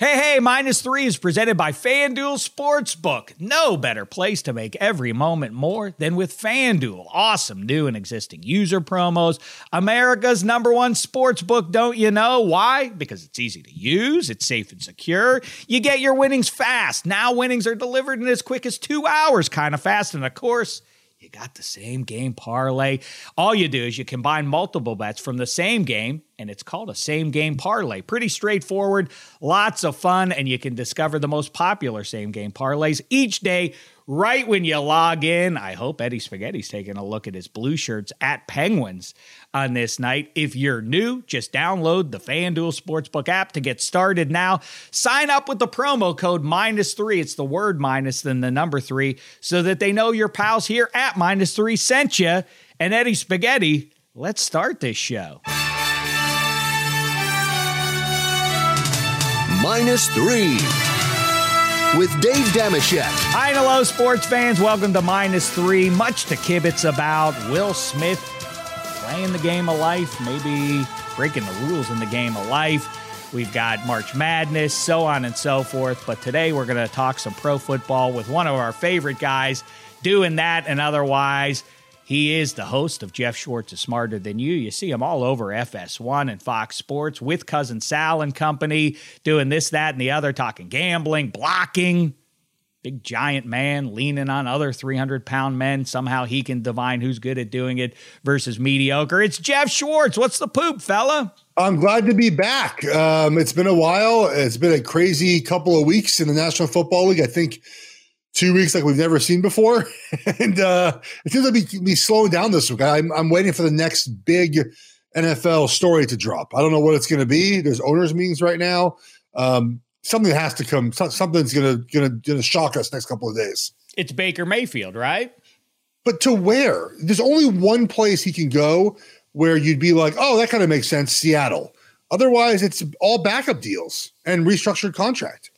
Hey, hey, minus three is presented by FanDuel Sportsbook. No better place to make every moment more than with FanDuel. Awesome new and existing user promos. America's number one sportsbook, don't you know? Why? Because it's easy to use, it's safe and secure. You get your winnings fast. Now, winnings are delivered in as quick as two hours, kind of fast. And of course, you got the same game parlay. All you do is you combine multiple bets from the same game, and it's called a same game parlay. Pretty straightforward, lots of fun, and you can discover the most popular same game parlays each day right when you log in. I hope Eddie Spaghetti's taking a look at his blue shirts at Penguins on this night. If you're new, just download the FanDuel Sportsbook app to get started now. Sign up with the promo code minus three. It's the word minus, then the number three, so that they know your pals here at minus three sent you. And Eddie Spaghetti, let's start this show. Minus three with Dave Dameshek. Hi and hello, sports fans. Welcome to Minus Three. Much to kibitz about. Will Smith playing the game of life, maybe breaking the rules in the game of life. We've got March Madness, so on and so forth. But today we're going to talk some pro football with one of our favorite guys doing that and otherwise. He is the host of Jeff Schwartz is Smarter Than You. You see him all over FS1 and Fox Sports with Cousin Sal and company, doing this, that, and the other, talking gambling, blocking. Big giant man leaning on other 300 pound men. Somehow he can divine who's good at doing it versus mediocre. It's Jeff Schwartz. What's the poop, fella? I'm glad to be back. Um, it's been a while. It's been a crazy couple of weeks in the National Football League. I think two weeks like we've never seen before. and uh, it seems like be, be slowing down this week. I'm, I'm waiting for the next big NFL story to drop. I don't know what it's going to be. There's owners meetings right now. Um, something has to come. Something's going to going to going to shock us next couple of days. It's Baker Mayfield, right? But to where? There's only one place he can go where you'd be like, oh, that kind of makes sense. Seattle. Otherwise, it's all backup deals and restructured contract.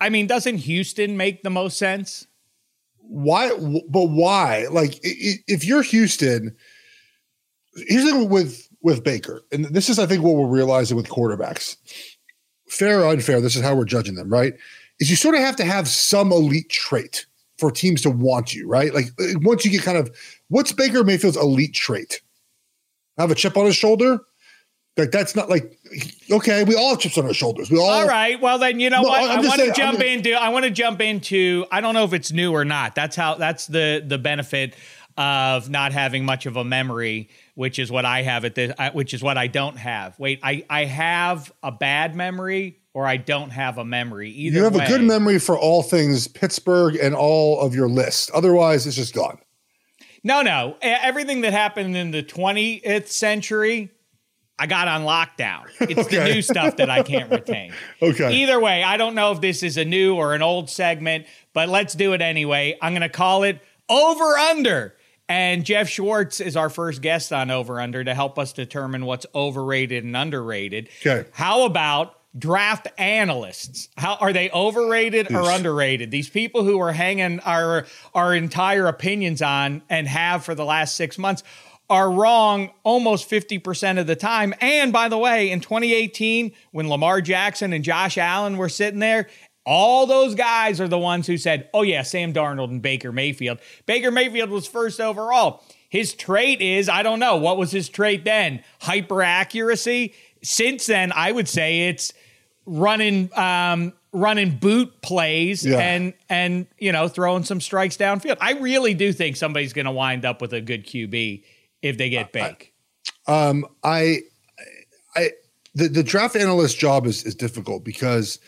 I mean, doesn't Houston make the most sense? Why? But why? Like, if you're Houston, here's the thing with with Baker, and this is, I think, what we're realizing with quarterbacks. Fair or unfair, this is how we're judging them, right? Is you sort of have to have some elite trait for teams to want you, right? Like uh, once you get kind of what's Baker Mayfield's elite trait? Have a chip on his shoulder? Like that's not like okay. We all have chips on our shoulders. We all. All right. Well, then you know no, what? I'm i want to jump I'm, into. I want to jump into. I don't know if it's new or not. That's how. That's the the benefit of not having much of a memory, which is what I have at this. Which is what I don't have. Wait, I I have a bad memory or I don't have a memory. Either you have way. a good memory for all things Pittsburgh and all of your list. Otherwise, it's just gone. No, no. Everything that happened in the 20th century I got on lockdown. It's okay. the new stuff that I can't retain. okay. Either way, I don't know if this is a new or an old segment, but let's do it anyway. I'm going to call it Over Under. And Jeff Schwartz is our first guest on Over Under to help us determine what's overrated and underrated. Okay. How about draft analysts? How are they overrated or underrated? These people who are hanging our our entire opinions on and have for the last 6 months are wrong almost 50% of the time. And by the way, in 2018, when Lamar Jackson and Josh Allen were sitting there, all those guys are the ones who said, oh, yeah, Sam Darnold and Baker Mayfield. Baker Mayfield was first overall. His trait is, I don't know, what was his trait then? Hyper accuracy. Since then, I would say it's running um, running boot plays yeah. and and you know throwing some strikes downfield. I really do think somebody's going to wind up with a good QB if they get Bake? Um, I, I, the, the draft analyst job is is difficult because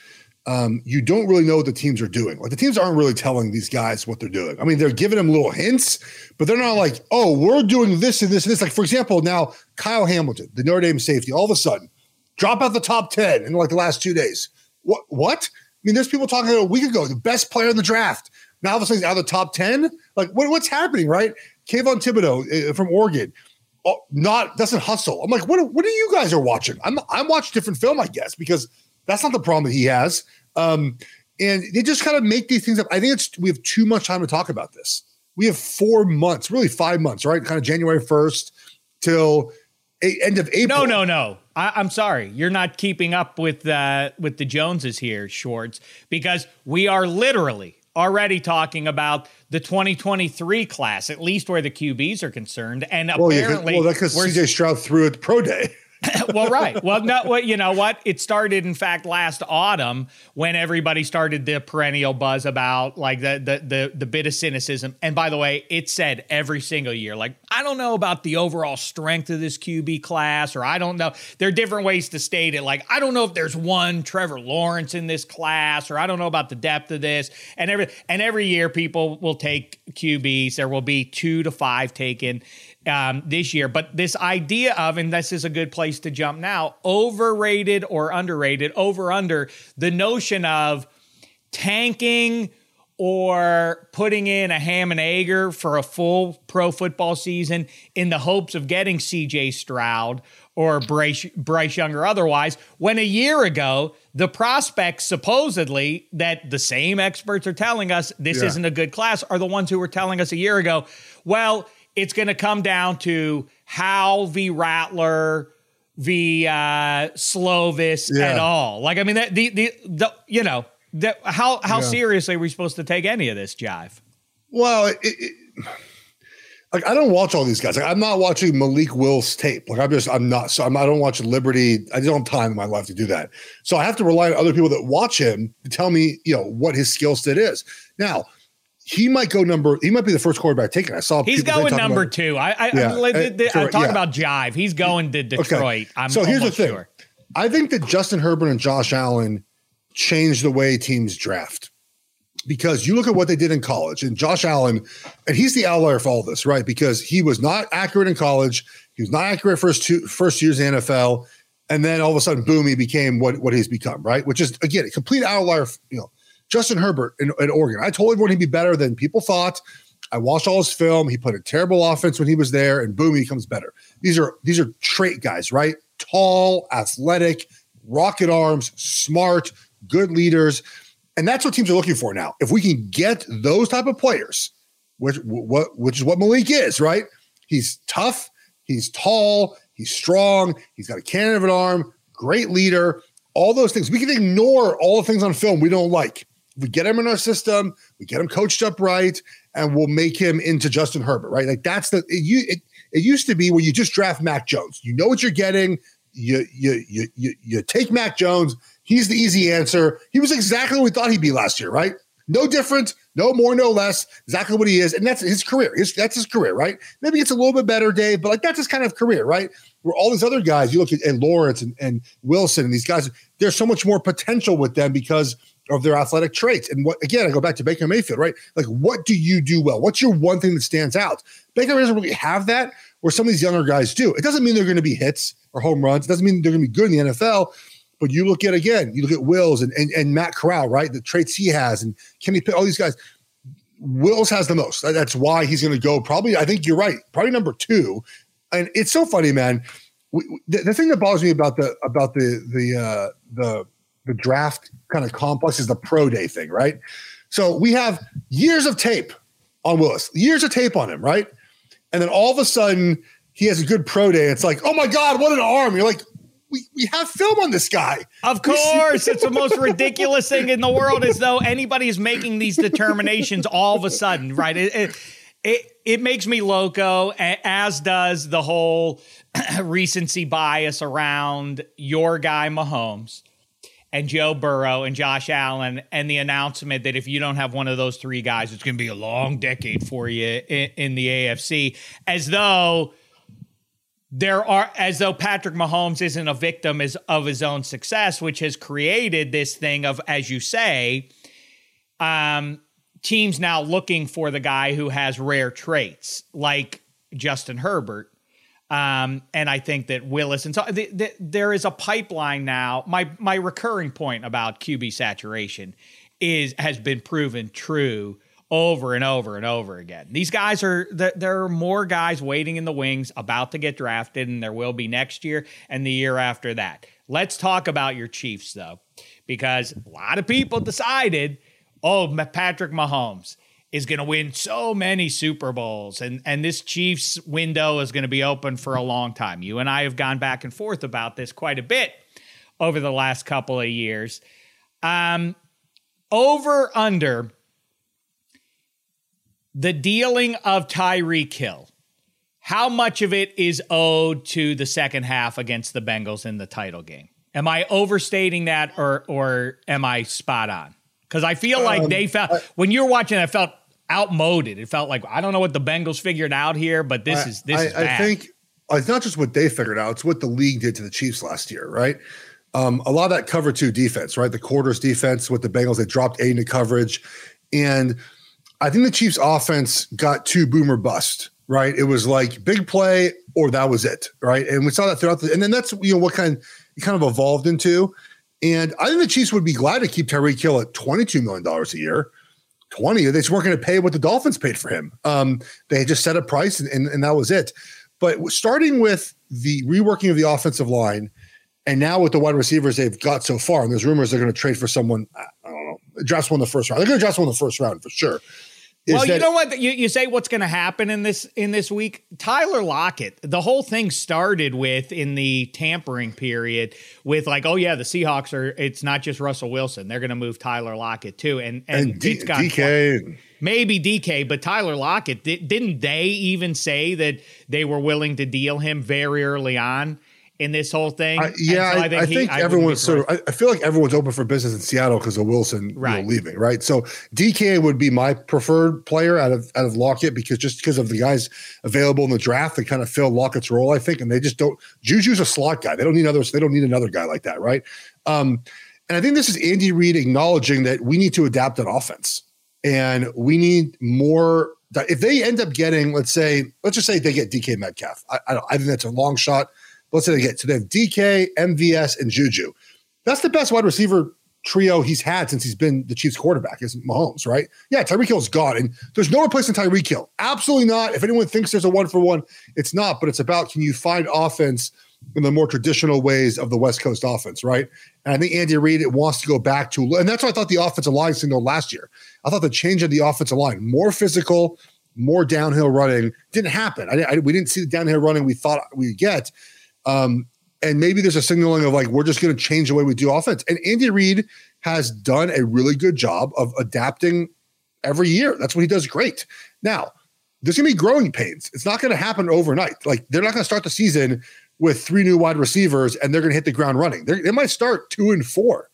um, you don't really know what the teams are doing. Like the teams aren't really telling these guys what they're doing. I mean, they're giving them little hints, but they're not like, oh, we're doing this and this and this. Like for example, now Kyle Hamilton, the Notre Dame safety, all of a sudden drop out the top ten in like the last two days. What? What? I mean, there's people talking a week ago, the best player in the draft. Now all of a sudden, out of the top ten. Like, what, what's happening? Right? Kayvon Thibodeaux uh, from Oregon, oh, not doesn't hustle. I'm like, what? What are you guys are watching? I'm I'm watching different film, I guess, because that's not the problem that he has. Um, and they just kind of make these things up. I think it's we have too much time to talk about this. We have four months, really five months, right? Kind of January first till a- end of April. No, no, no. I, I'm sorry, you're not keeping up with uh, with the Joneses here, Schwartz, because we are literally already talking about the 2023 class, at least where the QBs are concerned, and Well, yeah, apparently, well, that's because CJ Stroud threw at pro day. well, right. Well, no, well, you know what? It started, in fact, last autumn when everybody started the perennial buzz about like the the the, the bit of cynicism. And by the way, it said every single year, like I don't know about the overall strength of this QB class, or I don't know. There are different ways to state it. Like I don't know if there's one Trevor Lawrence in this class, or I don't know about the depth of this. And every and every year, people will take QBs. There will be two to five taken um, this year. But this idea of, and this is a good place to jump now, overrated or underrated, over under the notion of tanking or putting in a ham and egger for a full pro football season in the hopes of getting CJ Stroud or Bryce, Bryce Young or otherwise, when a year ago, the prospects supposedly that the same experts are telling us this Yeah. isn't a good class are the ones who were telling us a year ago, well, it's going to come down to how v Rattler v uh, Slovis Yeah. at all. Like, I mean, that, the, the, the, you know, the, how, how Yeah. seriously are we supposed to take any of this jive? Well, it, it, like I don't watch all these guys. Like I'm not watching Malik Will's tape. Like I'm just I'm not. So I'm, I don't watch Liberty. I don't have time in my life to do that. So I have to rely on other people that watch him to tell me, you know, what his skill set is. Now he might go number. He might be the first quarterback taken. I saw He's going number about- two. I, I, Yeah, I, I, talk yeah. about jive. He's going to Detroit. I'm so here's the thing. sure. I think that Justin Herbert and Josh Allen changed the way teams draft because you look at what they did in college and Josh Allen, and he's the outlier for all this, right? Because he was not accurate in college, he was not accurate first two first years in the NFL, and then all of a sudden, boom, he became what what he's become, right? Which is again a complete outlier. You know, Justin Herbert in, in Oregon. I told everyone he'd be better than people thought. I watched all his film. He put a terrible offense when he was there, and boom, he becomes better. These are these are trait guys, right? Tall, athletic, rocket arms, smart, good leaders, and that's what teams are looking for now. If we can get those type of players, which what which is what Malik is, right? He's tough, he's tall, he's strong, he's got a cannon of an arm, great leader, all those things. We can ignore all the things on film we don't like. We get him in our system, we get him coached up right, and we'll make him into Justin Herbert, right? Like that's the it, you it, it used to be where you just draft Mac Jones. You know what you're getting. You you you you, you take Mac Jones. He's the easy answer. He was exactly what we thought he'd be last year, right? No different, no more, no less. Exactly what he is, and that's his career. His, that's his career, right? Maybe it's a little bit better, Dave, but like that's his kind of career, right? Where all these other guys, you look at, at Lawrence and, and Wilson and these guys, there's so much more potential with them because of their athletic traits. And what again, I go back to Baker Mayfield, right? Like, what do you do well? What's your one thing that stands out? Baker doesn't really have that, where some of these younger guys do. It doesn't mean they're going to be hits or home runs. It doesn't mean they're going to be good in the NFL. But you look at again, you look at Wills and, and, and Matt Corral, right? The traits he has, and Kenny Pitt, all these guys. Wills has the most. That's why he's going to go. Probably, I think you're right. Probably number two. And it's so funny, man. We, the, the thing that bothers me about the about the the uh, the the draft kind of complex is the pro day thing, right? So we have years of tape on Willis, years of tape on him, right? And then all of a sudden he has a good pro day. It's like, oh my god, what an arm! You're like, we, we have film on this guy. Of course, it's the most ridiculous thing in the world. As though anybody is making these determinations all of a sudden, right? It it it, it makes me loco, as does the whole recency bias around your guy Mahomes and Joe Burrow and Josh Allen, and the announcement that if you don't have one of those three guys, it's going to be a long decade for you in, in the AFC, as though there are as though Patrick Mahomes isn't a victim of his own success, which has created this thing of, as you say, um, teams now looking for the guy who has rare traits like Justin Herbert. Um, and I think that Willis and so the, the, there is a pipeline now. My my recurring point about QB saturation is has been proven true over and over and over again. These guys are there, there are more guys waiting in the wings about to get drafted, and there will be next year and the year after that. Let's talk about your Chiefs though, because a lot of people decided, oh, Patrick Mahomes. Is going to win so many Super Bowls, and and this Chiefs window is going to be open for a long time. You and I have gone back and forth about this quite a bit over the last couple of years. Um, over under the dealing of Tyreek Hill. How much of it is owed to the second half against the Bengals in the title game? Am I overstating that, or or am I spot on? Because I feel like um, they felt I, when you're watching, I felt outmoded. It felt like I don't know what the Bengals figured out here, but this I, is this I, is. I think it's not just what they figured out; it's what the league did to the Chiefs last year, right? Um, a lot of that cover two defense, right? The quarters defense with the Bengals, they dropped eight into coverage, and I think the Chiefs' offense got too boomer bust, right? It was like big play or that was it, right? And we saw that throughout the, and then that's you know what kind it kind of evolved into. And I think the Chiefs would be glad to keep Tyreek Hill at $22 million a year. 20. They just weren't going to pay what the Dolphins paid for him. Um, they just set a price and, and, and that was it. But starting with the reworking of the offensive line, and now with the wide receivers they've got so far, and there's rumors they're going to trade for someone, I don't know, draft one in the first round. They're going to draft one in the first round for sure well, that, you know what? You, you say what's going to happen in this in this week? Tyler Lockett. The whole thing started with in the tampering period with like, oh yeah, the Seahawks are. It's not just Russell Wilson. They're going to move Tyler Lockett too, and and, and D, it's got DK. Maybe DK, but Tyler Lockett didn't they even say that they were willing to deal him very early on? In this whole thing. Uh, yeah, so I, I, think, I think he, everyone's sort of. I, I, feel like everyone's open for business in Seattle because of Wilson right. you know, leaving, right? So DK would be my preferred player out of out of Lockett because just because of the guys available in the draft, they kind of fill Lockett's role, I think, and they just don't. Juju's a slot guy. They don't need others. They don't need another guy like that, right? Um, and I think this is Andy Reid acknowledging that we need to adapt an offense and we need more. If they end up getting, let's say, let's just say they get DK Metcalf, I, I, I think that's a long shot let's say they get so they have DK, MVS, and Juju. That's the best wide receiver trio he's had since he's been the Chiefs quarterback is Mahomes, right? Yeah, Tyreek Hill's gone, and there's no replacing Tyreek Hill. Absolutely not. If anyone thinks there's a one for one, it's not. But it's about can you find offense in the more traditional ways of the West Coast offense, right? And I think Andy Reid wants to go back to, and that's why I thought the offensive line signaled last year. I thought the change of the offensive line, more physical, more downhill running, didn't happen. I, I, we didn't see the downhill running we thought we'd get. Um, and maybe there's a signaling of like we're just going to change the way we do offense. And Andy Reid has done a really good job of adapting every year. That's what he does great. Now, there's going to be growing pains. It's not going to happen overnight. Like they're not going to start the season with three new wide receivers and they're going to hit the ground running. They're, they might start two and four,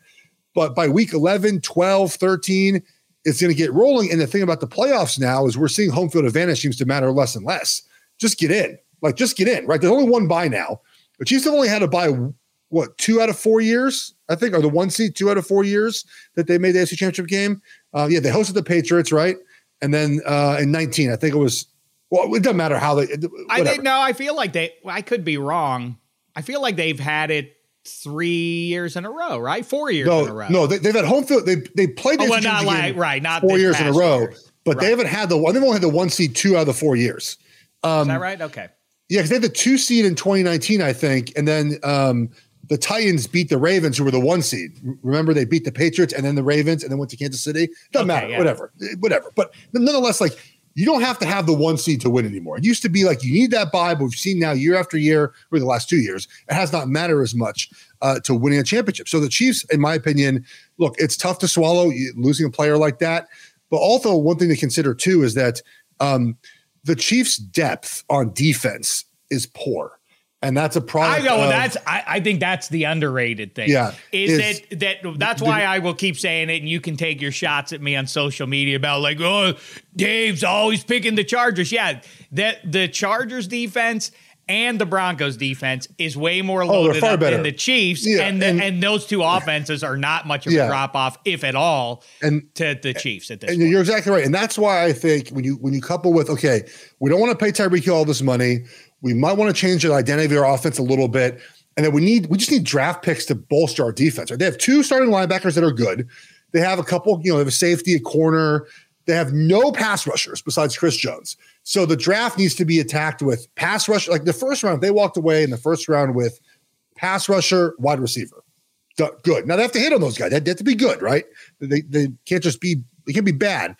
but by week 11, 12, 13, it's going to get rolling. And the thing about the playoffs now is we're seeing home field advantage seems to matter less and less. Just get in. Like, just get in, right? There's only one buy now. The Chiefs have only had to buy what two out of four years, I think, or the one seed two out of four years that they made the AFC Championship game. Uh, yeah, they hosted the Patriots, right? And then uh, in 19, I think it was. Well, it doesn't matter how they. Whatever. I think no. I feel like they. I could be wrong. I feel like they've had it three years in a row, right? Four years no, in a row. No, they, have had home field. They they played. Oh, well, not like right, not four years in a row. Years. But right. they haven't had the one. They've only had the one seed two out of the four years. Um, Is that right? Okay. Yeah, because they had the two seed in 2019, I think, and then um, the Titans beat the Ravens, who were the one seed. Remember, they beat the Patriots and then the Ravens, and then went to Kansas City. Doesn't okay, matter, yeah. whatever, whatever. But nonetheless, like you don't have to have the one seed to win anymore. It used to be like you need that buy, but we've seen now year after year, or the last two years, it has not mattered as much uh, to winning a championship. So the Chiefs, in my opinion, look, it's tough to swallow losing a player like that. But also, one thing to consider too is that um, the Chiefs' depth on defense is poor. And that's a problem. I know of, that's. I, I, think that's the underrated thing. Yeah, is that that that's why I will keep saying it, and you can take your shots at me on social media about like, oh, Dave's always picking the Chargers. Yeah, that the Chargers defense and the Broncos defense is way more oh, loaded oh, up better. than the Chiefs, yeah, and, the, and, and those two offenses are not much of yeah. a drop off, if at all, and to the Chiefs at this. And point. you're exactly right, and that's why I think when you when you couple with okay, we don't want to pay Tyreek Hill all this money, we might want to change the identity of our offense a little bit, and then we need we just need draft picks to bolster our defense. Right? They have two starting linebackers that are good. They have a couple, you know, they have a safety, a corner. They have no pass rushers besides Chris Jones. So the draft needs to be attacked with pass rush. Like the first round, they walked away in the first round with pass rusher, wide receiver. Good. Now they have to hit on those guys. They have to be good, right? They, they can't just be they can't be bad.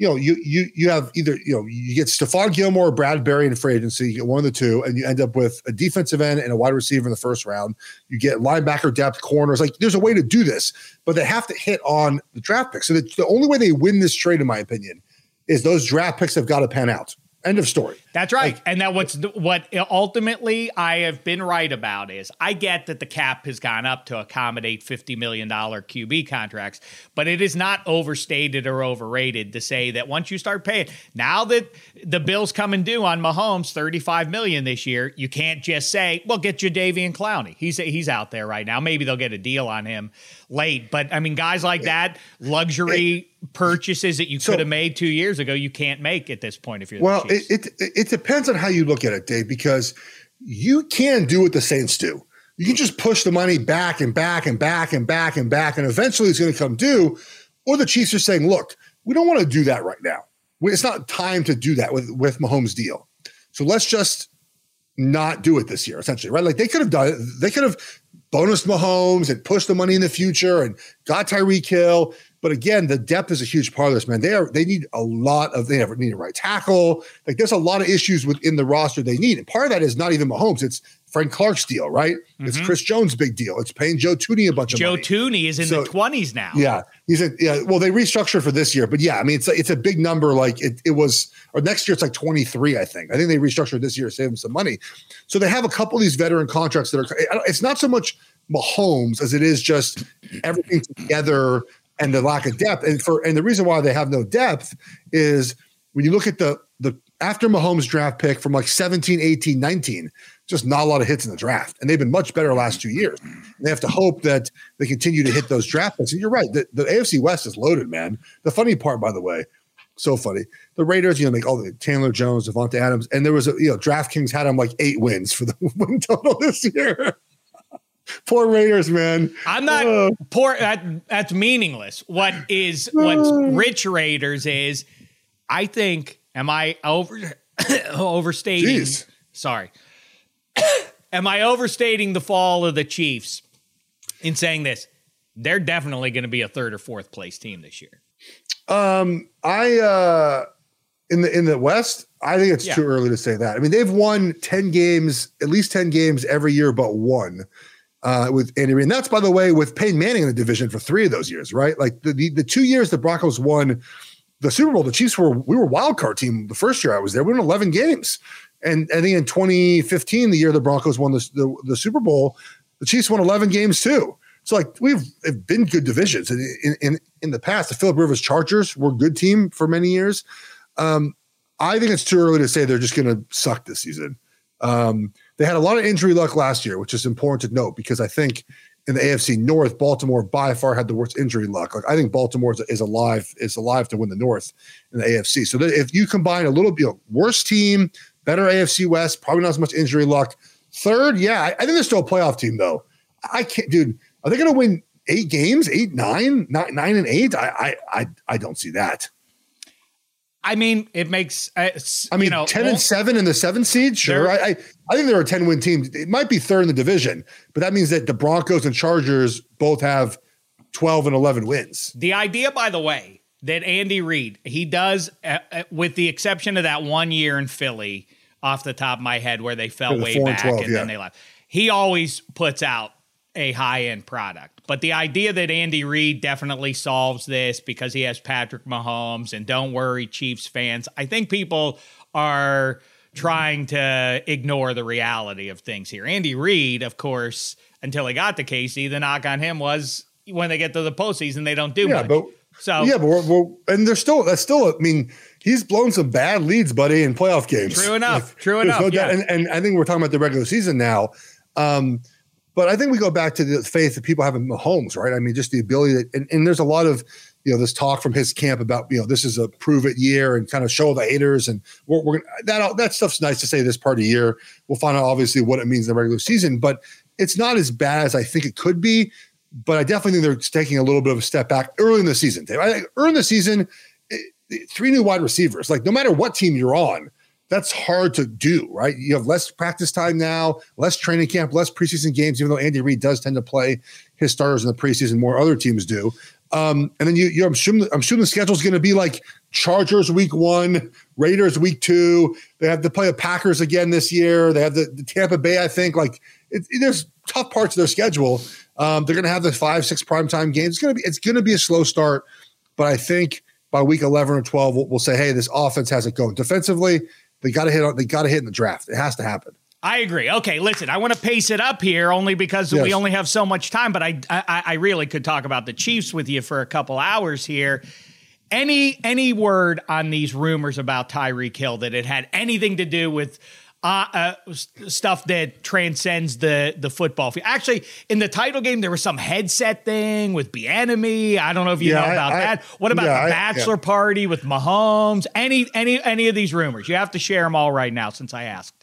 You know, you you you have either you know you get Stephon Gilmore or Bradberry in free agency, you get one of the two, and you end up with a defensive end and a wide receiver in the first round. You get linebacker depth, corners. Like there's a way to do this, but they have to hit on the draft picks. So the, the only way they win this trade, in my opinion, is those draft picks have got to pan out. End of story. That's right. Like, and that what's what ultimately I have been right about is I get that the cap has gone up to accommodate $50 million QB contracts, but it is not overstated or overrated to say that once you start paying, now that the bills come and due on Mahomes, 35 million this year, you can't just say, well, get Jadeveon Clowney. He's he's out there right now. Maybe they'll get a deal on him late. But I mean, guys like that, luxury purchases that you so, could have made two years ago, you can't make at this point if you're well. It, it it depends on how you look at it, Dave, because you can do what the Saints do. You can just push the money back and back and back and back and back, and eventually it's going to come due. Or the Chiefs are saying, "Look, we don't want to do that right now. It's not time to do that with with Mahomes' deal. So let's just not do it this year, essentially, right? Like they could have done it. They could have bonus Mahomes and pushed the money in the future and got Tyreek Hill. But again, the depth is a huge part of this, man. They are they need a lot of they have need a right tackle. Like there's a lot of issues within the roster they need. And part of that is not even Mahomes, it's Frank Clark's deal, right? Mm-hmm. It's Chris Jones' big deal. It's paying Joe Thuney a bunch of Joe money. Joe Thuney is in so, the twenties now. Yeah, he's a yeah. Well, they restructured for this year, but yeah, I mean it's a, it's a big number. Like it, it was, or next year it's like twenty three. I think. I think they restructured this year to save them some money. So they have a couple of these veteran contracts that are. It's not so much Mahomes as it is just everything together and the lack of depth. And for and the reason why they have no depth is when you look at the the after Mahomes draft pick from like 17, 18, 19, just not a lot of hits in the draft. And they've been much better last two years. And they have to hope that they continue to hit those draft picks. And you're right, the, the AFC West is loaded, man. The funny part, by the way, so funny. The Raiders, you know, make all the Chandler Jones, Davante Adams, and there was a you know, DraftKings had them like eight wins for the win total this year. Poor Raiders, man. I'm not uh, poor. That, that's meaningless. What is what's rich Raiders is, I think. Am I over overstating? Sorry. am I overstating the fall of the Chiefs in saying this? They're definitely going to be a third or fourth place team this year. Um, I uh in the in the West, I think it's yeah. too early to say that. I mean, they've won 10 games, at least 10 games every year but one uh, with Andy Reid. And that's, by the way, with Peyton Manning in the division for three of those years, right? Like the, the, the two years the Broncos won the Super Bowl, the Chiefs were, we were wild card team the first year I was there. We won 11 games. And I think in 2015, the year the Broncos won the, the, the Super Bowl, the Chiefs won 11 games too. So like we've been good divisions in, in, in, the past. The Philip Rivers Chargers were a good team for many years. Um, I think it's too early to say they're just going to suck this season. Um, they had a lot of injury luck last year, which is important to note because I think in the AFC North, Baltimore by far had the worst injury luck. Like I think Baltimore is, alive is alive to win the North in the AFC. So if you combine a little, you know, worse team, better AFC West, probably not as much injury luck. Third, yeah, I, I think they're still a playoff team though. I can't, dude. Are they going to win eight games, eight, nine, nine, nine and eight? I, I, I, I don't see that. I mean, it makes. Uh, I mean, you know, ten and seven in the seventh seed. Sure, I, I, I think they're a ten win team. It might be third in the division, but that means that the Broncos and Chargers both have twelve and eleven wins. The idea, by the way, that Andy Reid he does, uh, uh, with the exception of that one year in Philly, off the top of my head, where they fell way back and, 12, and yeah. then they left. He always puts out a high end product. But the idea that Andy Reid definitely solves this because he has Patrick Mahomes and don't worry, Chiefs fans, I think people are trying to ignore the reality of things here. Andy Reid, of course, until he got to KC, the knock on him was when they get to the postseason, they don't do yeah, much. But, so yeah, but we're, we're, and they're still that's still. I mean, he's blown some bad leads, buddy, in playoff games. True enough. Like, true enough. No yeah. and, and I think we're talking about the regular season now. Um, but I think we go back to the faith that people have in Mahomes, right? I mean, just the ability that, and, and there's a lot of, you know, this talk from his camp about, you know, this is a prove it year and kind of show the haters. And we're, we're that, that stuff's nice to say this part of the year. We'll find out obviously what it means in the regular season, but it's not as bad as I think it could be. But I definitely think they're taking a little bit of a step back early in the season. I think early in the season, three new wide receivers, like no matter what team you're on, that's hard to do, right? You have less practice time now, less training camp, less preseason games, even though Andy Reid does tend to play his starters in the preseason more other teams do. Um, and then you, you I'm assuming I'm assuming the schedule is going to be like Chargers week one, Raiders week two. They have to play the Packers again this year. They have the, the Tampa Bay, I think. Like it, it, there's tough parts of their schedule. Um, they're going to have the five, six primetime games. It's going to be it's going to be a slow start, but I think by week 11 or 12, we'll, we'll say, hey, this offense has it going. Defensively, they got to hit. on. They got to hit in the draft. It has to happen. I agree. Okay, listen, I want to pace it up here only because yes. we only have so much time, but I, I I really could talk about the Chiefs with you for a couple hours here. Any any word on these rumors about Tyreek Hill that it had anything to do with uh, uh, stuff that transcends the the football field. Actually, in the title game, there was some headset thing with Bieniemy. I don't know if you yeah, know about I, that. What about yeah, the bachelor I, yeah. party with Mahomes? Any any any of these rumors? You have to share them all right now, since I asked.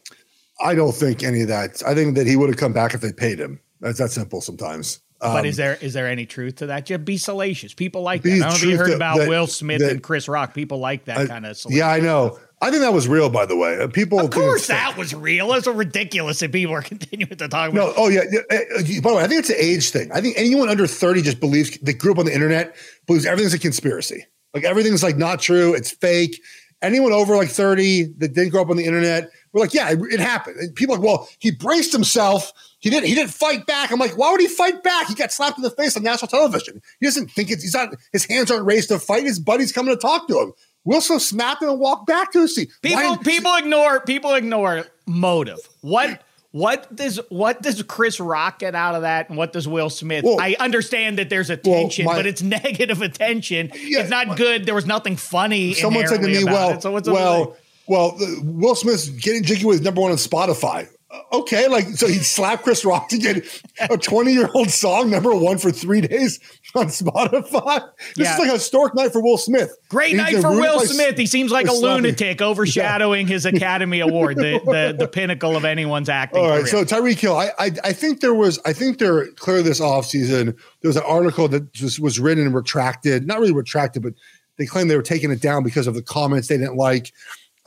I don't think any of that. I think that he would have come back if they paid him. That's that simple. Sometimes. Um, but is there is there any truth to that? Just be salacious. People like that. I don't know if you heard that, about that, Will Smith that, and Chris Rock. People like that uh, kind of. Yeah, I know. I think that was real, by the way. Uh, people, of course, that was real. It's so ridiculous that people are continuing to talk about. It. No, oh yeah. Uh, uh, by the way, I think it's an age thing. I think anyone under thirty just believes they grew up on the internet believes everything's a conspiracy. Like everything's like not true. It's fake. Anyone over like thirty that didn't grow up on the internet, we're like, yeah, it, it happened. And people are like, well, he braced himself. He didn't. He didn't fight back. I'm like, why would he fight back? He got slapped in the face on national television. He doesn't think it's. He's not. His hands aren't raised to fight. His buddy's coming to talk to him. Wilson snapped and walked back to the seat. People Why? people ignore people ignore motive. What what does what does Chris Rock get out of that, and what does Will Smith? Well, I understand that there's attention, well, my, but it's negative attention. Yeah, it's not my, good. There was nothing funny. Someone said to me, "Well, it, so well, well, Will Smith's getting jiggy with number one on Spotify." Okay, like so he slapped Chris Rock to get a 20 year old song number one for three days on Spotify. This yeah. is like a historic night for Will Smith. Great He's night for Will Smith. He seems like a lunatic overshadowing yeah. his Academy Award, the, the, the pinnacle of anyone's acting. All right, career. so Tyreek Hill, I, I I think there was I think there clear this offseason, there was an article that just was written and retracted, not really retracted, but they claimed they were taking it down because of the comments they didn't like.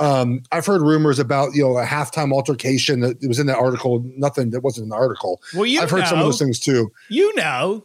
Um, I've heard rumors about you know a halftime altercation that was in that article. Nothing that wasn't in the article. Well, you I've heard know. some of those things too. You know.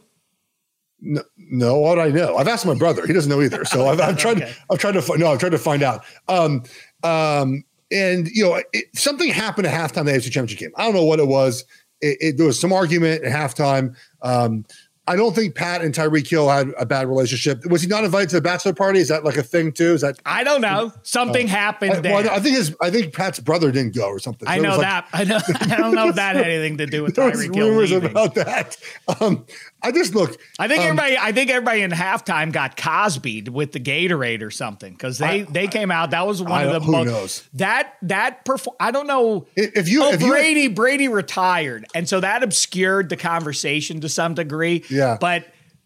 No, no, what I know. I've asked my brother. He doesn't know either. So I've, I've tried. okay. I've tried to. Find, no, I've tried to find out. Um, um, and you know, it, something happened at halftime of the AFC Championship game. I don't know what it was. It, it, there was some argument at halftime. Um, I don't think Pat and Tyreek Hill had a bad relationship. Was he not invited to the bachelor party? Is that like a thing too? Is that I don't know. Something uh, happened I, well, I think his I think Pat's brother didn't go or something. I know that. I know. I don't know if that had anything to do with Tyreek Hill. Rumors leaving. about that. Um, I just look. I think um, everybody. I think everybody in halftime got Cosby with the Gatorade or something because they I, they came out. That was one I, of the who most. Knows? That that perform. I don't know if you. Oh, if Brady you, Brady retired, and so that obscured the conversation to some degree. Yeah, but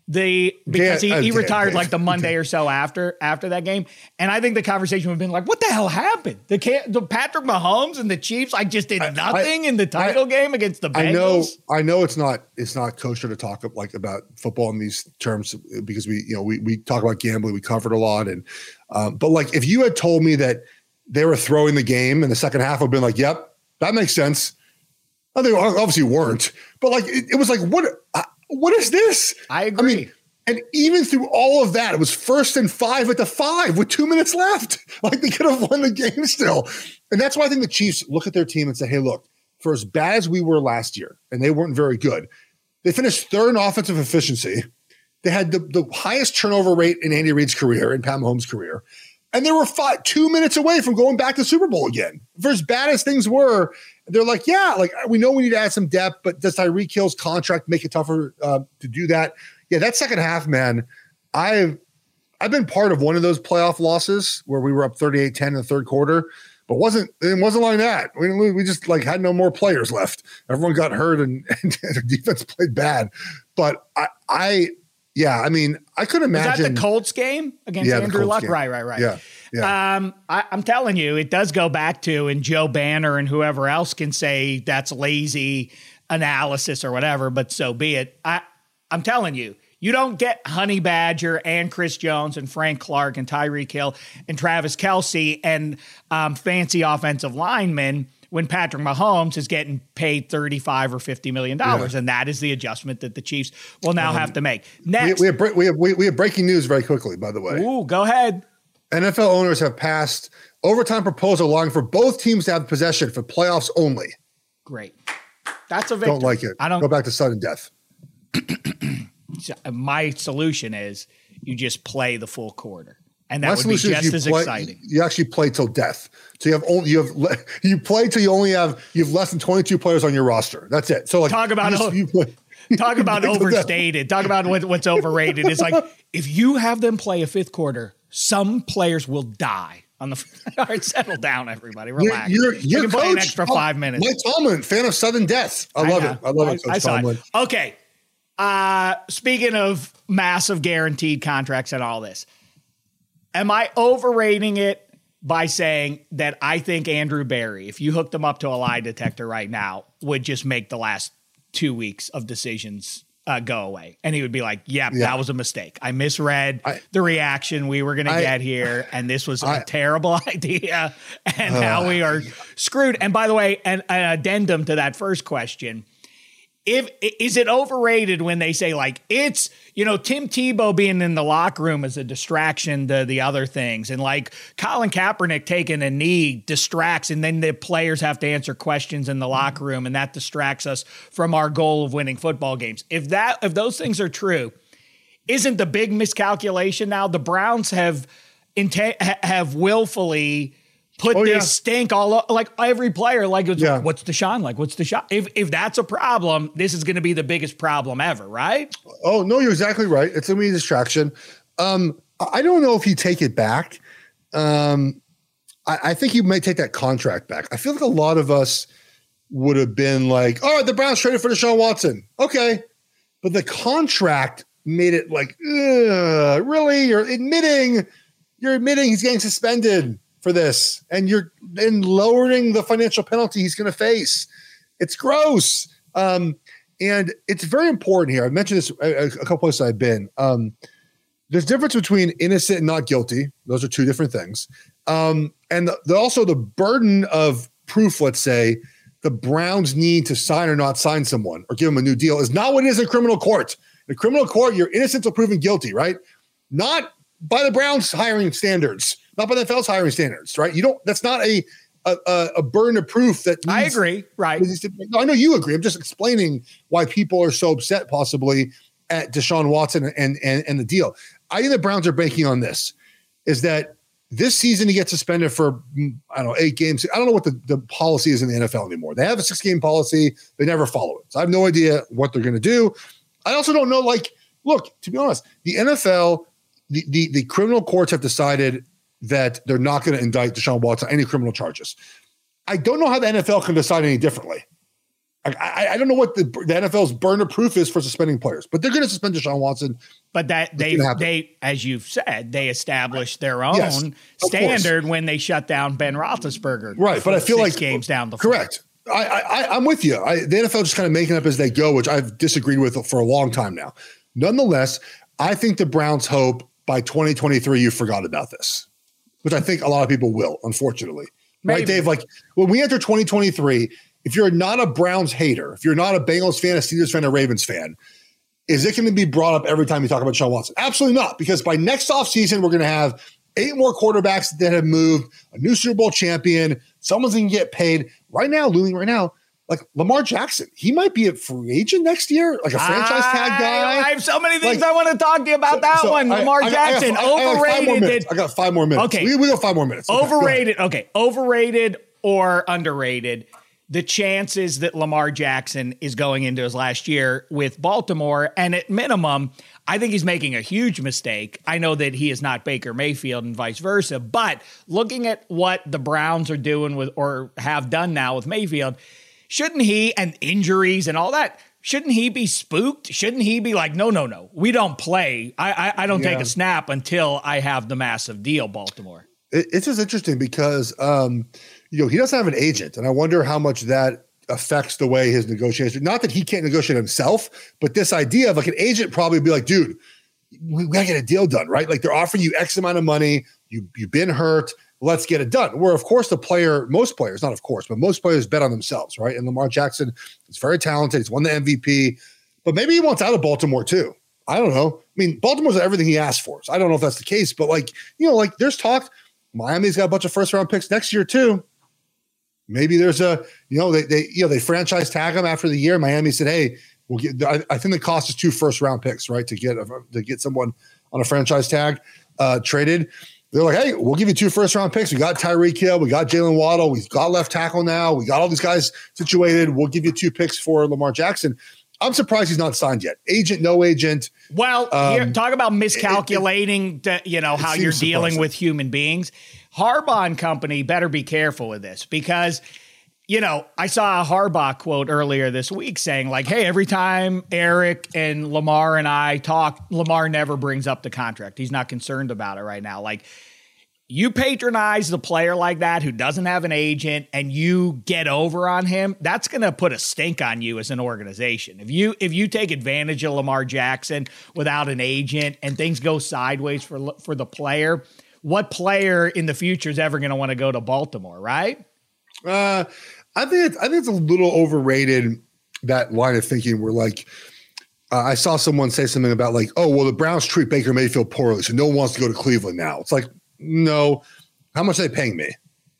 the because he, he retired like the Monday or so after after that game, and I think the conversation would have been like, "What the hell happened? The the Patrick Mahomes and the Chiefs like just did nothing I, in the title I, game against the Bengals." I know, I know it's not it's not kosher to talk like about football in these terms because we you know we we talk about gambling, we covered a lot, and um, but like if you had told me that they were throwing the game in the second half, I've been like, "Yep, that makes sense." they obviously weren't, but like it, it was like what. What is this? I agree. I mean, and even through all of that, it was first and five at the five with two minutes left. Like they could have won the game still. And that's why I think the Chiefs look at their team and say, hey, look, for as bad as we were last year, and they weren't very good, they finished third in offensive efficiency. They had the, the highest turnover rate in Andy Reid's career, in Pat Mahomes' career. And they were five, two minutes away from going back to Super Bowl again. For as bad as things were, they're like, yeah, like we know we need to add some depth, but does Tyreek Hill's contract make it tougher uh, to do that? Yeah, that second half, man, I've I've been part of one of those playoff losses where we were up 38-10 in the third quarter, but wasn't it wasn't like that. We, we just like had no more players left. Everyone got hurt and, and the defense played bad. But I I yeah, I mean, I could imagine. Was that the Colts game against yeah, Andrew Luck? Game. Right, right, right. Yeah. Yeah. Um, I, am telling you, it does go back to, and Joe Banner and whoever else can say that's lazy analysis or whatever, but so be it. I, I'm telling you, you don't get Honey Badger and Chris Jones and Frank Clark and Tyreek Hill and Travis Kelce and um, fancy offensive linemen when Patrick Mahomes is getting paid 35 or 50 million dollars. Yeah. And that is the adjustment that the Chiefs will now um, have to make. Next. We, we, have, we, have, we, have breaking news very quickly, by the way. Ooh, go ahead. NFL owners have passed overtime proposal allowing for both teams to have possession for playoffs only. Great. That's a victory. Don't like it. I don't go back to sudden death. Uh, my solution is you just play the full quarter and that My would be just as play, exciting. You actually play till death. So you have only you have you play till you only have you have less than twenty two players on your roster. That's it. So like talk about you just, you play, talk about overstated. Talk about what, what's overrated. It's like if you have them play a fifth quarter, some players will die. On the all right, settle down, everybody. Relax. You're, you're, you're you can coach, an extra five minutes. Mike Tomlin, fan of sudden death. I love I it. I love I, it. Coach I Tomlin. It. Okay. Uh, speaking of massive guaranteed contracts and all this, am I overrating it by saying that I think Andrew Berry, if you hooked him up to a lie detector right now, would just make the last two weeks of decisions uh, go away. And he would be like, yep, yeah, that was a mistake. I misread I, the reaction we were going to get here. And this was I, a terrible idea. And uh, now we are screwed. And by the way, an, an addendum to that first question – if is it overrated when they say like it's you know Tim Tebow being in the locker room is a distraction to the other things and like Colin Kaepernick taking a knee distracts and then the players have to answer questions in the mm-hmm. locker room and that distracts us from our goal of winning football games. If that if those things are true, isn't the big miscalculation now the Browns have have willfully put oh, this yeah. stink all like every player like yeah. what's Deshaun like? What's Deshaun if if that's a problem this is going to be the biggest problem ever right? Oh no you're exactly right. It's going to be a distraction. Um I don't know if you take it back. Um I, I think you might take that contract back. I feel like a lot of us would have been like all right the Browns traded for Deshaun Watson. Okay. But the contract made it like really? You're admitting you're admitting he's getting suspended for this, and you're in lowering the financial penalty he's going to face. It's gross. Um, and it's very important here. I mentioned this a, a couple places I've been. Um, there's difference between innocent and not guilty. Those are two different things. Um, and the, the, also the burden of proof, let's say, the Browns need to sign or not sign someone or give them a new deal is not what it is in criminal court. In criminal court, you're innocent until proven guilty, right? Not by the Browns hiring standards not by the NFL's hiring standards, right? You don't. That's not a a, a burden of proof that I agree. Right. I know you agree. I'm just explaining why people are so upset, possibly at Deshaun Watson and and and the deal. I think the Browns are banking on this. Is that this season he gets suspended for mm, I don't know eight games. I don't know what the, the policy is in the NFL anymore. They have a six game policy. They never follow it. So I have no idea what they're going to do. I also don't know. Like, look, to be honest, the NFL, the the, the criminal courts have decided that they're not going to indict Deshaun Watson on any criminal charges. I don't know how the NFL can decide any differently. I, I, I don't know what the, the NFL's burner proof is for suspending players, but they're going to suspend Deshaun Watson. But that they they as you've said they established their own yes, standard when they shut down Ben Roethlisberger. Right, but I feel like games down the correct. I, I I'm with you. I, the NFL just kind of making up as they go, which I've disagreed with for a long time now. Nonetheless, I think the Browns hope by 2023 you forgot about this which I think a lot of people will, unfortunately. Maybe. Right, Dave? Like when we enter 2023, if you're not a Browns hater, if you're not a Bengals fan, a Steelers fan, a Ravens fan, is it going to be brought up every time you talk about Sean Watson? Absolutely not, because by next offseason, we're going to have eight more quarterbacks that have moved, a new Super Bowl champion, someone's going to get paid. Right now, looming right now, like Lamar Jackson, he might be a free agent next year, like a franchise tag guy. I have so many things like, I want to talk to you about so, that so one. Lamar I, Jackson, I, I, overrated. I got five more minutes. Okay, we, we got five more minutes. Okay, overrated. Okay, overrated or underrated. The chances that Lamar Jackson is going into his last year with Baltimore, and at minimum, I think he's making a huge mistake. I know that he is not Baker Mayfield and vice versa, but looking at what the Browns are doing with or have done now with Mayfield shouldn't he and injuries and all that? Shouldn't he be spooked? Shouldn't he be like, no, no, no, we don't play. I I, I don't yeah. take a snap until I have the massive deal, Baltimore. It, it's just interesting because um, you know he doesn't have an agent, and I wonder how much that affects the way his negotiation. Not that he can't negotiate himself, but this idea of like an agent probably be like, dude, we gotta get a deal done, right? Like they're offering you X amount of money. You you've been hurt let's get it done. Where, of course, the player, most players, not of course, but most players bet on themselves, right? And Lamar Jackson is very talented. He's won the MVP, but maybe he wants out of Baltimore too. I don't know. I mean, Baltimore's everything he asked for. So I don't know if that's the case, but like, you know, like there's talk. Miami's got a bunch of first round picks next year too. Maybe there's a, you know, they, they you know, they franchise tag him after the year. Miami said, hey, we'll get, I, I think the cost is two first round picks, right? To get, a, to get someone on a franchise tag uh, traded. They're like, hey, we'll give you two first round picks. We got Tyreek Hill, we got Jaylen Waddle, we've got left tackle now, we got all these guys situated. We'll give you two picks for Lamar Jackson. I'm surprised he's not signed yet. Agent, no agent. Well, um, here, talk about miscalculating. It, it, you know how you're dealing surprising. with human beings. Harbaugh and company better be careful with this because you know, I saw a Harbaugh quote earlier this week saying, like, hey, every time Eric and Lamar and I talk, Lamar never brings up the contract. He's not concerned about it right now. Like, you patronize the player like that who doesn't have an agent and you get over on him, that's going to put a stink on you as an organization. If you if you take advantage of Lamar Jackson without an agent and things go sideways for for the player, what player in the future is ever going to want to go to Baltimore, right? Uh I think it's, I think it's a little overrated that line of thinking where like uh, I saw someone say something about like, oh well, the Browns treat Baker Mayfield poorly, so no one wants to go to Cleveland now. It's like, no, how much are they paying me?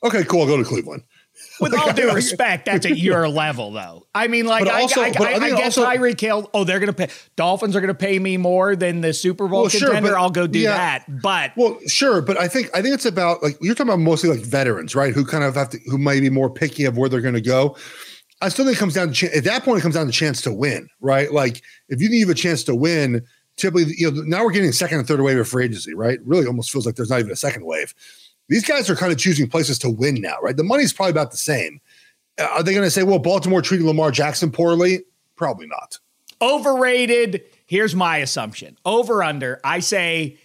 Okay, cool, I'll go to Cleveland. With all due respect, that's at your level, though. I mean, like, I, also, I, I, I, guess also, Tyreek Hill. Oh, they're going to pay. Dolphins are going to pay me more than the Super Bowl well, contender. Sure, but, I'll go do yeah, that. But well, sure, but I think I think it's about like you're talking about mostly like veterans, right? Who kind of have to, who might be more picky of where they're going to go. I still think it comes down to at that point it comes down to chance to win, right? Like if you think you have a chance to win, typically, you know, now we're getting second and third wave of free agency, right? Really, almost feels like there's not even a second wave. These guys are kind of choosing places to win now, right? The money's probably about the same. Uh, are they going to say, well, Baltimore treated Lamar Jackson poorly? Probably not. Overrated. Here's my assumption over under. I say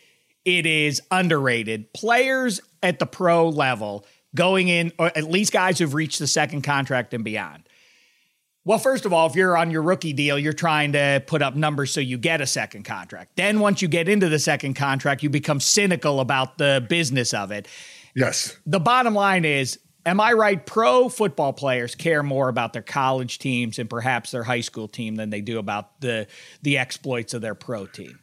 it is underrated. Players at the pro level going in, or at least guys who've reached the second contract and beyond. Well, first of all, if you're on your rookie deal, you're trying to put up numbers so you get a second contract. Then once you get into the second contract, you become cynical about the business of it. Yes. The bottom line is Am I right? Pro football players care more about their college teams and perhaps their high school team than they do about the the exploits of their pro team.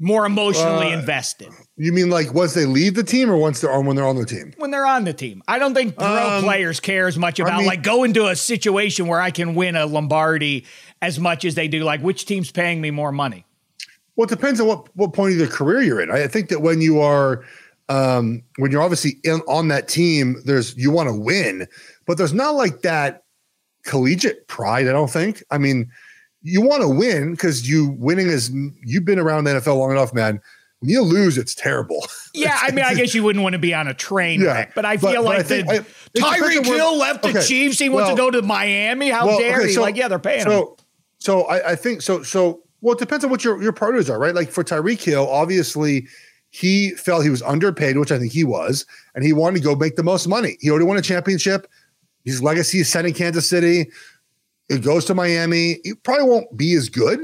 More emotionally uh, invested. You mean like once they leave the team or once they're on when they're on the team? When they're on the team. I don't think pro um, players care as much about I mean, like go into a situation where I can win a Lombardi as much as they do like which team's paying me more money. Well, it depends on what what point of the career you're in. I think that when you are um, when you're obviously in, on that team, there's you want to win, but there's not like that collegiate pride. I don't think. I mean, you want to win because you winning is you've been around the NFL long enough, man. When you lose, it's terrible. Yeah, I mean, I guess you wouldn't want to be on a train yeah, wreck, but I feel but, like but I the Tyreek Hill left okay, the Chiefs. He well, wants to go to Miami. How well, dare okay, he? So, like, yeah, they're paying so, him. So I, I think so. So well, it depends on what your your priorities are, right? Like for Tyreek Hill, obviously he felt he was underpaid, which I think he was, and he wanted to go make the most money. He already won a championship. His legacy is set in Kansas City. It goes to Miami. He probably won't be as good,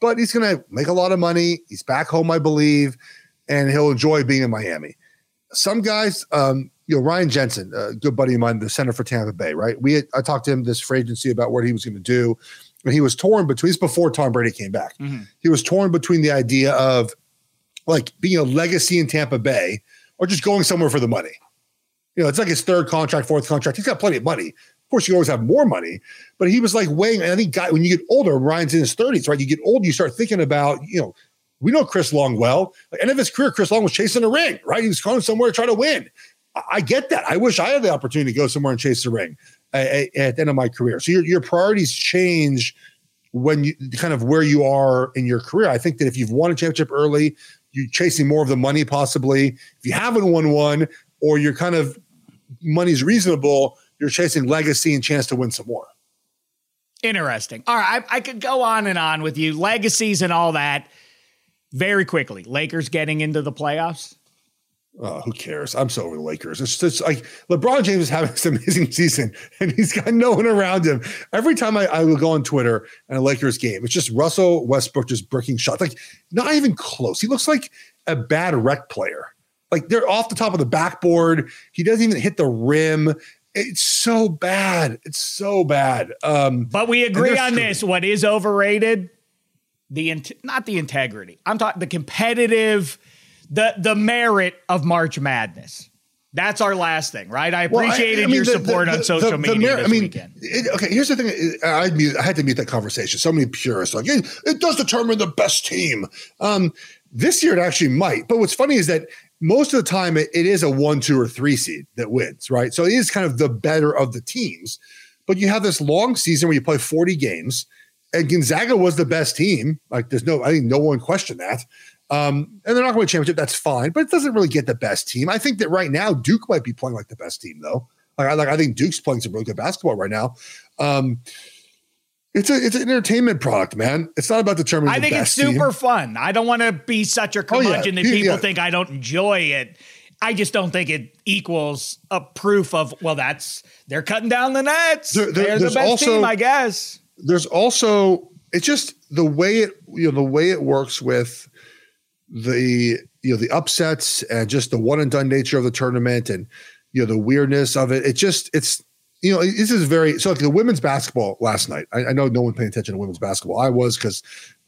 but he's going to make a lot of money. He's back home, I believe, and he'll enjoy being in Miami. Some guys, um, you know, Ryan Jensen, a good buddy of mine, the center for Tampa Bay, right? We had, I talked to him this free agency about what he was going to do, and he was torn between. This before Tom Brady came back. Mm-hmm. He was torn between the idea of like being a legacy in Tampa Bay or just going somewhere for the money. You know, it's like his third contract, fourth contract. He's got plenty of money. Of course, you always have more money, but he was like weighing. I think guy, when you get older, Ryan's in his 30s, right? You get old, you start thinking about, you know, we know Chris Long well. Like, end of his career, Chris Long was chasing a ring, right? He was going somewhere to try to win. I, I get that. I wish I had the opportunity to go somewhere and chase the ring at, at the end of my career. So your, your priorities change when you kind of where you are in your career. I think that if you've won a championship early, you're chasing more of the money possibly. If you haven't won one or you're kind of money's reasonable, you're chasing legacy and chance to win some more. Interesting. All right, I, I could go on and on with you, legacies and all that. Very quickly, Lakers getting into the playoffs. Oh, who cares? I'm so over the Lakers. It's just like LeBron James is having this amazing season and he's got no one around him. Every time I, I go on Twitter and a Lakers game, it's just Russell Westbrook just bricking shots. Like not even close. He looks like a bad rec player. Like they're off the top of the backboard. He doesn't even hit the rim. It's so bad. It's so bad. Um, but we agree on this. What is overrated? The in- not the integrity. I'm talking the competitive, the the merit of March Madness. That's our last thing, right? I appreciated well, I, I mean, your the, support the, the, on social media mer- this I mean, weekend. It, okay, here's the thing. I, I, had to mute that conversation. So many purists like it, it does determine the best team. Um, this year it actually might. But what's funny is that most of the time it, it is a one, two, or three seed that wins, right? So it is kind of the better of the teams. But you have this long season where you play 40 games, and Gonzaga was the best team. Like there's no, I think no one questioned that. Um, and they're not going to championship. That's fine, but it doesn't really get the best team. I think that right now Duke might be playing like the best team, though. Like I like I think Duke's playing some really good basketball right now. Um, it's a it's an entertainment product, man. It's not about determining. I think it's super team. fun. I don't want to be such a curmudgeon oh, yeah. that people yeah. think I don't enjoy it. I just don't think it equals a proof of well, that's they're cutting down the nets. There, there, they're the best also, team, I guess. There's also it's just the way it you know the way it works with the you know the upsets and just the one and done nature of the tournament and you know the weirdness of it. It just it's you know, this is very so like the women's basketball last night. I, I know no one paying attention to women's basketball. I was because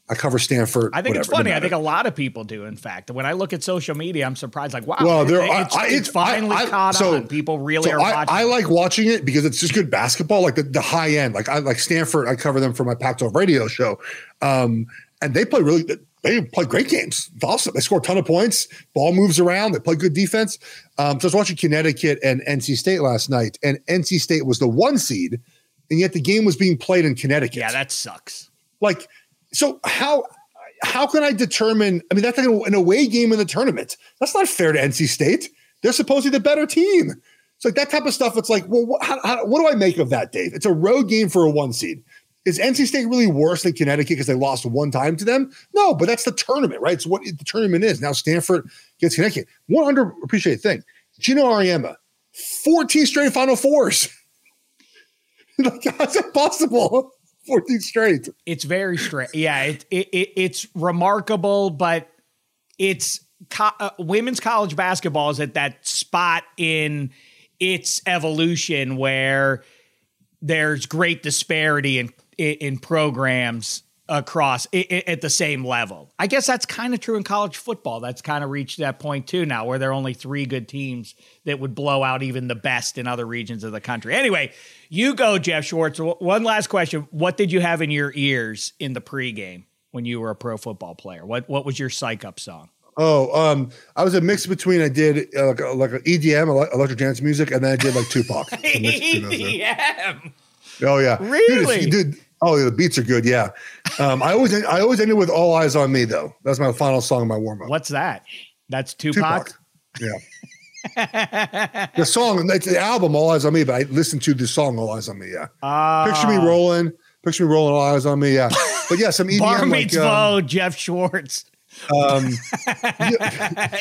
I cover Stanford. I think whatever, it's funny. I think a lot of people do. In fact, when I look at social media, I'm surprised. Like, wow, well, there, it's, I, it's, finally I, caught so, on. People really so are watching. I, like watching it because it's just good basketball, like the, the high end. Like I like Stanford. I cover them for my Pac-12 radio show, um, and they play really they play great games. It's awesome. They score a ton of points. Ball moves around. They play good defense. Um, so I was watching Connecticut and NC State last night, and NC State was the one seed, and yet the game was being played in Connecticut. Yeah, that sucks. Like, so how how can I determine? I mean, that's like an away game in the tournament. That's not fair to NC State. They're supposedly the better team. It's like that type of stuff. It's like, well, how, how, what do I make of that, Dave? It's a road game for a one seed. Is NC State really worse than Connecticut because they lost one time to them? No, but that's the tournament, right? It's what the tournament is. Now Stanford gets Connecticut. One underappreciated thing. Geno Auriemma, 14 straight Final Fours. like, how's possible? 14 straight. It's very strange. Yeah, it, it, it, it's remarkable, but it's co- uh, women's college basketball is at that spot in its evolution where there's great disparity in in programs across at the same level. I guess that's kind of true in college football. That's kind of reached that point too now, where there are only three good teams that would blow out even the best in other regions of the country. Anyway, you go, Geoff Schwartz. One last question: What did you have in your ears in the pregame when you were a pro football player? What What was your psych up song? Oh, um, I was a mix between I did uh, like a, like an EDM, electric dance music, and then I did like Tupac. EDM. Oh yeah, really, dude. Oh, yeah, the beats are good. Yeah, um, I always I always ended with "All Eyes on Me" though. That's my final song in my warm up. What's that? That's Tupac. Tupac. Yeah. the song, it's the album "All Eyes on Me," but I listened to the song "All Eyes on Me." Yeah. Uh, Picture me rolling. Picture me rolling. All eyes on me. Yeah. But yeah, some EDM Bar like um, Geoff Schwartz. Um,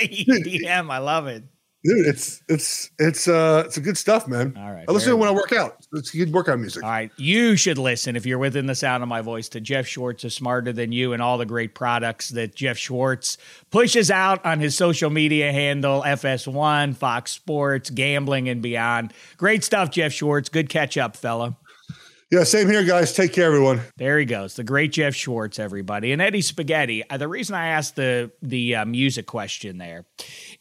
EDM, I love it. Dude, it's it's it's uh it's a good stuff, man. All right. I listen to it when I work out. It's good workout music. All right. You should listen if you're within the sound of my voice to Geoff Schwartz is smarter than you and all the great products that Geoff Schwartz pushes out on his social media handle, FS1, Fox Sports, gambling and beyond. Great stuff, Geoff Schwartz. Good catch up, fella. Yeah, same here, guys. Take care, everyone. There he goes, the great Geoff Schwartz, everybody, and Eddie Spaghetti. Uh, the reason I asked the the uh, music question there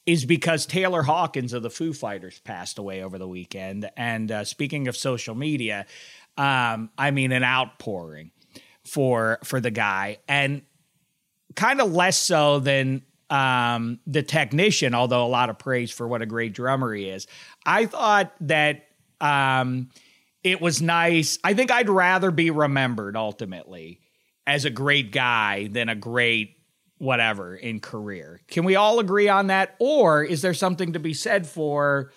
is because Taylor Hawkins of the Foo Fighters passed away over the weekend. And uh, speaking of social media, um, I mean an outpouring for for the guy, and kind of less so than um, the technician, although a lot of praise for what a great drummer he is. I thought that. Um, it was nice. I think I'd rather be remembered ultimately as a great guy than a great whatever in career. Can we all agree on that? Or is there something to be said for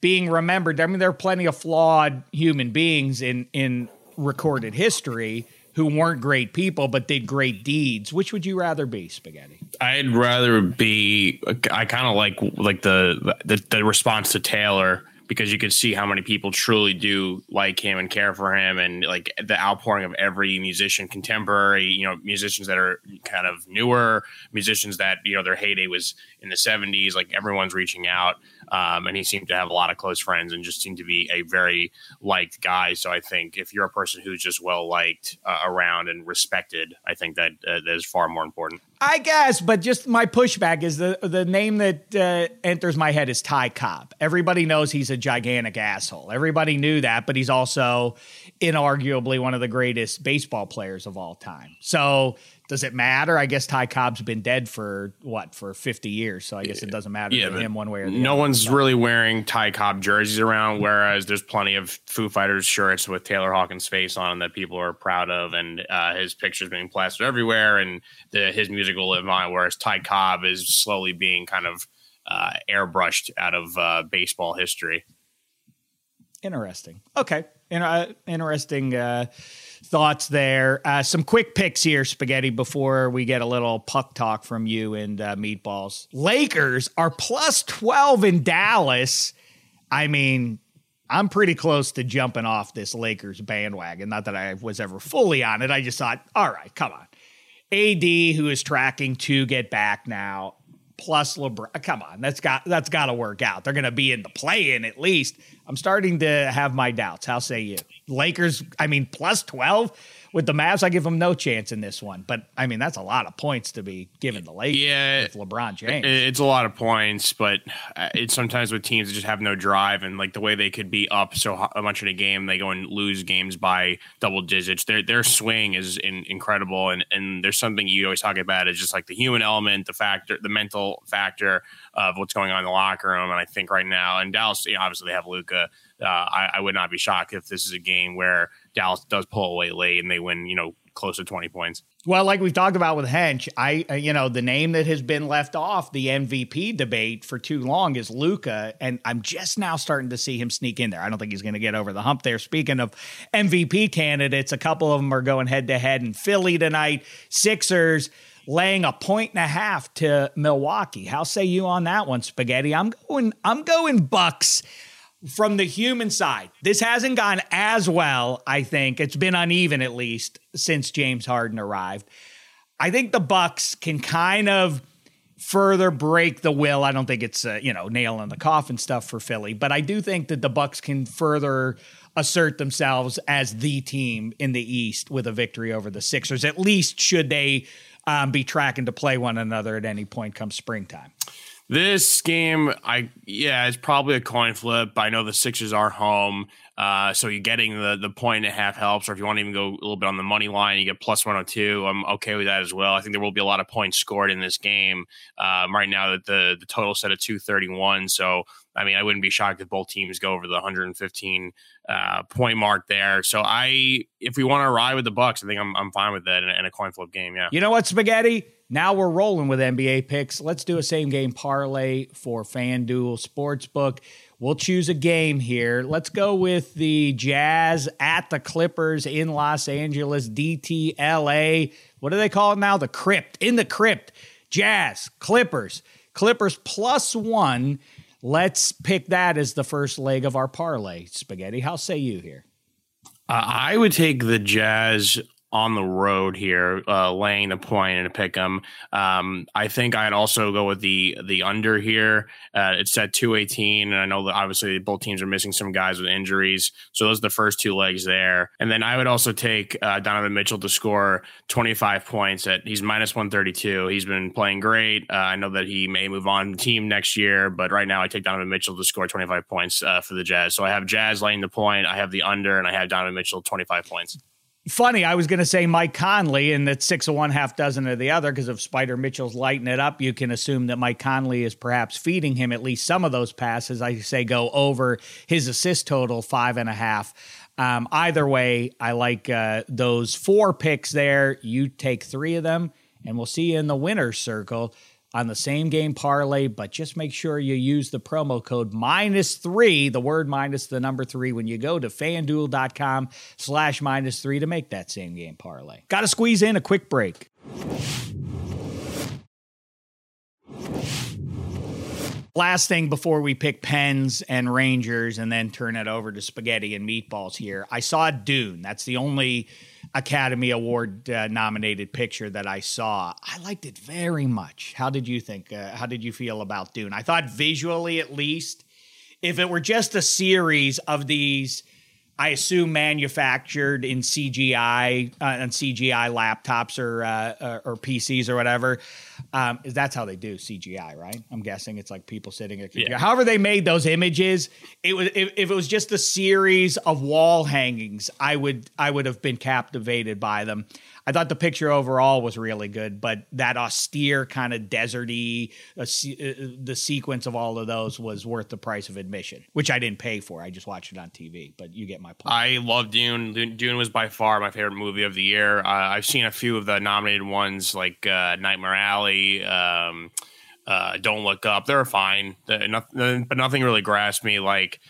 being remembered? I mean, there are plenty of flawed human beings in in recorded history who weren't great people but did great deeds. Which would you rather be, Spaghetti? I'd rather be. I kind of like like the, the the response to Taylor because you could see how many people truly do like him and care for him and like the outpouring of every musician contemporary you know musicians that are kind of newer musicians that you know their heyday was in the 70s. Like everyone's reaching out. Um, and he seemed to have a lot of close friends and just seemed to be a very liked guy. So I think if you're a person who's just well liked uh, around and respected, I think that uh, that is far more important. I guess, but just my pushback is the the name that uh, enters my head is Ty Cobb. Everybody knows he's a gigantic asshole. Everybody knew that, but he's also inarguably one of the greatest baseball players of all time. So does it matter? I guess Ty Cobb's been dead for what for fifty years, so I guess it doesn't matter yeah, to him one way or the no other. No one's really wearing Ty Cobb jerseys around, whereas there's plenty of Foo Fighters shirts with Taylor Hawkins' face on them that people are proud of, and uh, his pictures being plastered everywhere, and the, his music will live on. Whereas Ty Cobb is slowly being kind of uh, airbrushed out of uh, baseball history. Interesting. Okay. Inter- interesting uh, thoughts there. Uh, some quick picks here, Spaghetti, before we get a little puck talk from you and uh, Meatballs. Lakers are plus 12 in Dallas. I mean, I'm pretty close to jumping off this Lakers bandwagon. Not that I was ever fully on it. I just thought, all right, come on. AD, who is tracking to get back now, plus LeBron. Come on, that's got that's got to work out. They're going to be in the play-in at least. I'm starting to have my doubts. How say you? Lakers, I mean, plus 12 with the Mavs, I give them no chance in this one. But I mean, that's a lot of points to be given the Lakers yeah, with LeBron James. It's a lot of points, but uh, it's sometimes with teams that just have no drive and like the way they could be up so much in a game, they go and lose games by double digits. Their their swing is in, incredible, and and there's something you always talk about is just like the human element, the factor, the mental factor of what's going on in the locker room. And I think right now, and Dallas, you know, obviously they have Luka. Uh, I, I would not be shocked if this is a game where Dallas does pull away late and they win, you know, close to 20 points. Well, like we've talked about with Hench, I uh, you know the name that has been left off the MVP debate for too long is Luka, and I'm just now starting to see him sneak in there. I don't think he's going to get over the hump there. Speaking of MVP candidates, a couple of them are going head to head in Philly tonight. Sixers laying a point and a half to Milwaukee. How say you on that one, Spaghetti? I'm going. I'm going Bucks from the human side, this hasn't gone as well, I think. It's been uneven at least since James Harden arrived. I think the Bucks can kind of further break the will. I don't think it's a, you know, nail in the coffin stuff for Philly, but I do think that the Bucks can further assert themselves as the team in the East with a victory over the Sixers. At least should they um, be tracking to play one another at any point come springtime. This game, I yeah, it's probably a coin flip. I know the Sixers are home, uh, so you're getting the the point and a half helps. Or if you want to even go a little bit on the money line, you get plus one hundred oh two. I'm okay with that as well. I think there will be a lot of points scored in this game. Um, right now, that the the total set at two thirty one. So I mean, I wouldn't be shocked if both teams go over the 115 uh, point mark there. So I, if we want to ride with the Bucks, I think I'm I'm fine with that in, a coin flip game. Yeah. You know what, spaghetti? Now we're rolling with NBA picks. Let's do a same game parlay for FanDuel Sportsbook. We'll choose a game here. Let's go with the Jazz at the Clippers in Los Angeles, DTLA. What do they call it now? The Crypt. In the Crypt. Jazz, Clippers. Clippers plus one. Let's pick that as the first leg of our parlay. Spaghetti, how say you here? Uh, I would take the Jazz on the road here, uh, laying a point and a pick 'em. Um, I think I'd also go with the the under here. Uh, it's at two eighteen, and I know that obviously both teams are missing some guys with injuries, so those are the first two legs there. And then I would also take uh, Donovan Mitchell to score twenty five points. At he's minus one thirty two. He's been playing great. Uh, I know that he may move on team next year, but right now I take Donovan Mitchell to score twenty five points uh, for the Jazz. So I have Jazz laying the point. I have the under, and I have Donovan Mitchell twenty five points funny. I was going to say Mike Conley, and that six of one, half dozen of the other, because if Spider Mitchell's lighting it up, you can assume that Mike Conley is perhaps feeding him at least some of those passes. I say go over his assist total, five and a half. Um, either way, I like uh, those four picks there. You take three of them, and we'll see you in the winner's circle on the same game parlay, but just make sure you use the promo code minus three, the word minus the number three, when you go to fanduel.com slash minus three to make that same game parlay. Got to squeeze in a quick break. Last thing before we pick Pens and Rangers and then turn it over to spaghetti and meatballs here. I saw Dune. That's the only Academy Award uh, nominated picture that I saw. I liked it very much. How did you think? Uh, how did you feel about Dune? I thought visually, at least, if it were just a series of these I assume manufactured in CGI uh, on CGI laptops or uh, or PCs or whatever. Um, that's how they do CGI, right? I'm guessing it's like people sitting at computer. Yeah. However, they made those images. It was if, if, it was just a series of wall hangings, I would I would have been captivated by them. I thought the picture overall was really good, but that austere kind of deserty, uh, uh, the sequence of all of those was worth the price of admission, which I didn't pay for. I just watched it on TV, but you get my point. I love Dune. Dune was by far my favorite movie of the year. Uh, I've seen a few of the nominated ones, like uh, Nightmare Alley. Um, uh, Don't Look Up. They're fine, nothing, but nothing really grasped me like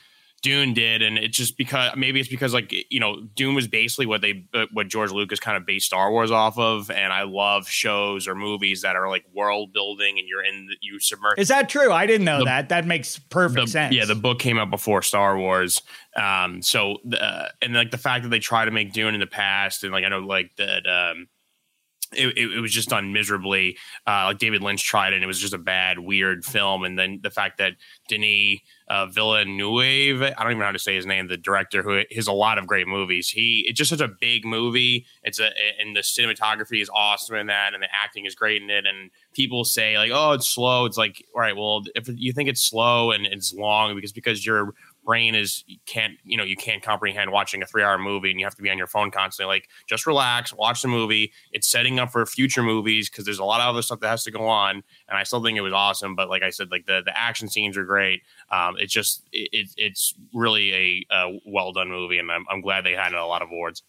Dune did, and it's just because maybe it's because like you know Dune was basically what they uh, what George Lucas kind of based Star Wars off of, and I love shows or movies that are like world building and you're in the, you submerge. Is that true? I didn't know the, that. That makes perfect the, sense. Yeah, the book came out before Star Wars, um, so uh, and like the fact that they try to make Dune in the past, and like I know like that. Um, it, it, was just done miserably. Uh, like David Lynch tried it, and it was just a bad, weird film. And then the fact that Denis uh, Villeneuve, I don't even know how to say his name, the director who has a lot of great movies. He it's just such a big movie. It's a and the cinematography is awesome in that, and the acting is great in it. And people say like, oh, it's slow. It's like, all right, well, if you think it's slow and it's long because because you're brain is can't you know you can't comprehend watching a three hour movie and you have to be on your phone constantly. Like just relax watch the movie. It's setting up for future movies because there's a lot of other stuff that has to go on and i still think it was awesome but like i said like the, the action scenes are great. Um, it's just it, it's really a, a well done movie and I'm, I'm glad they had a lot of awards.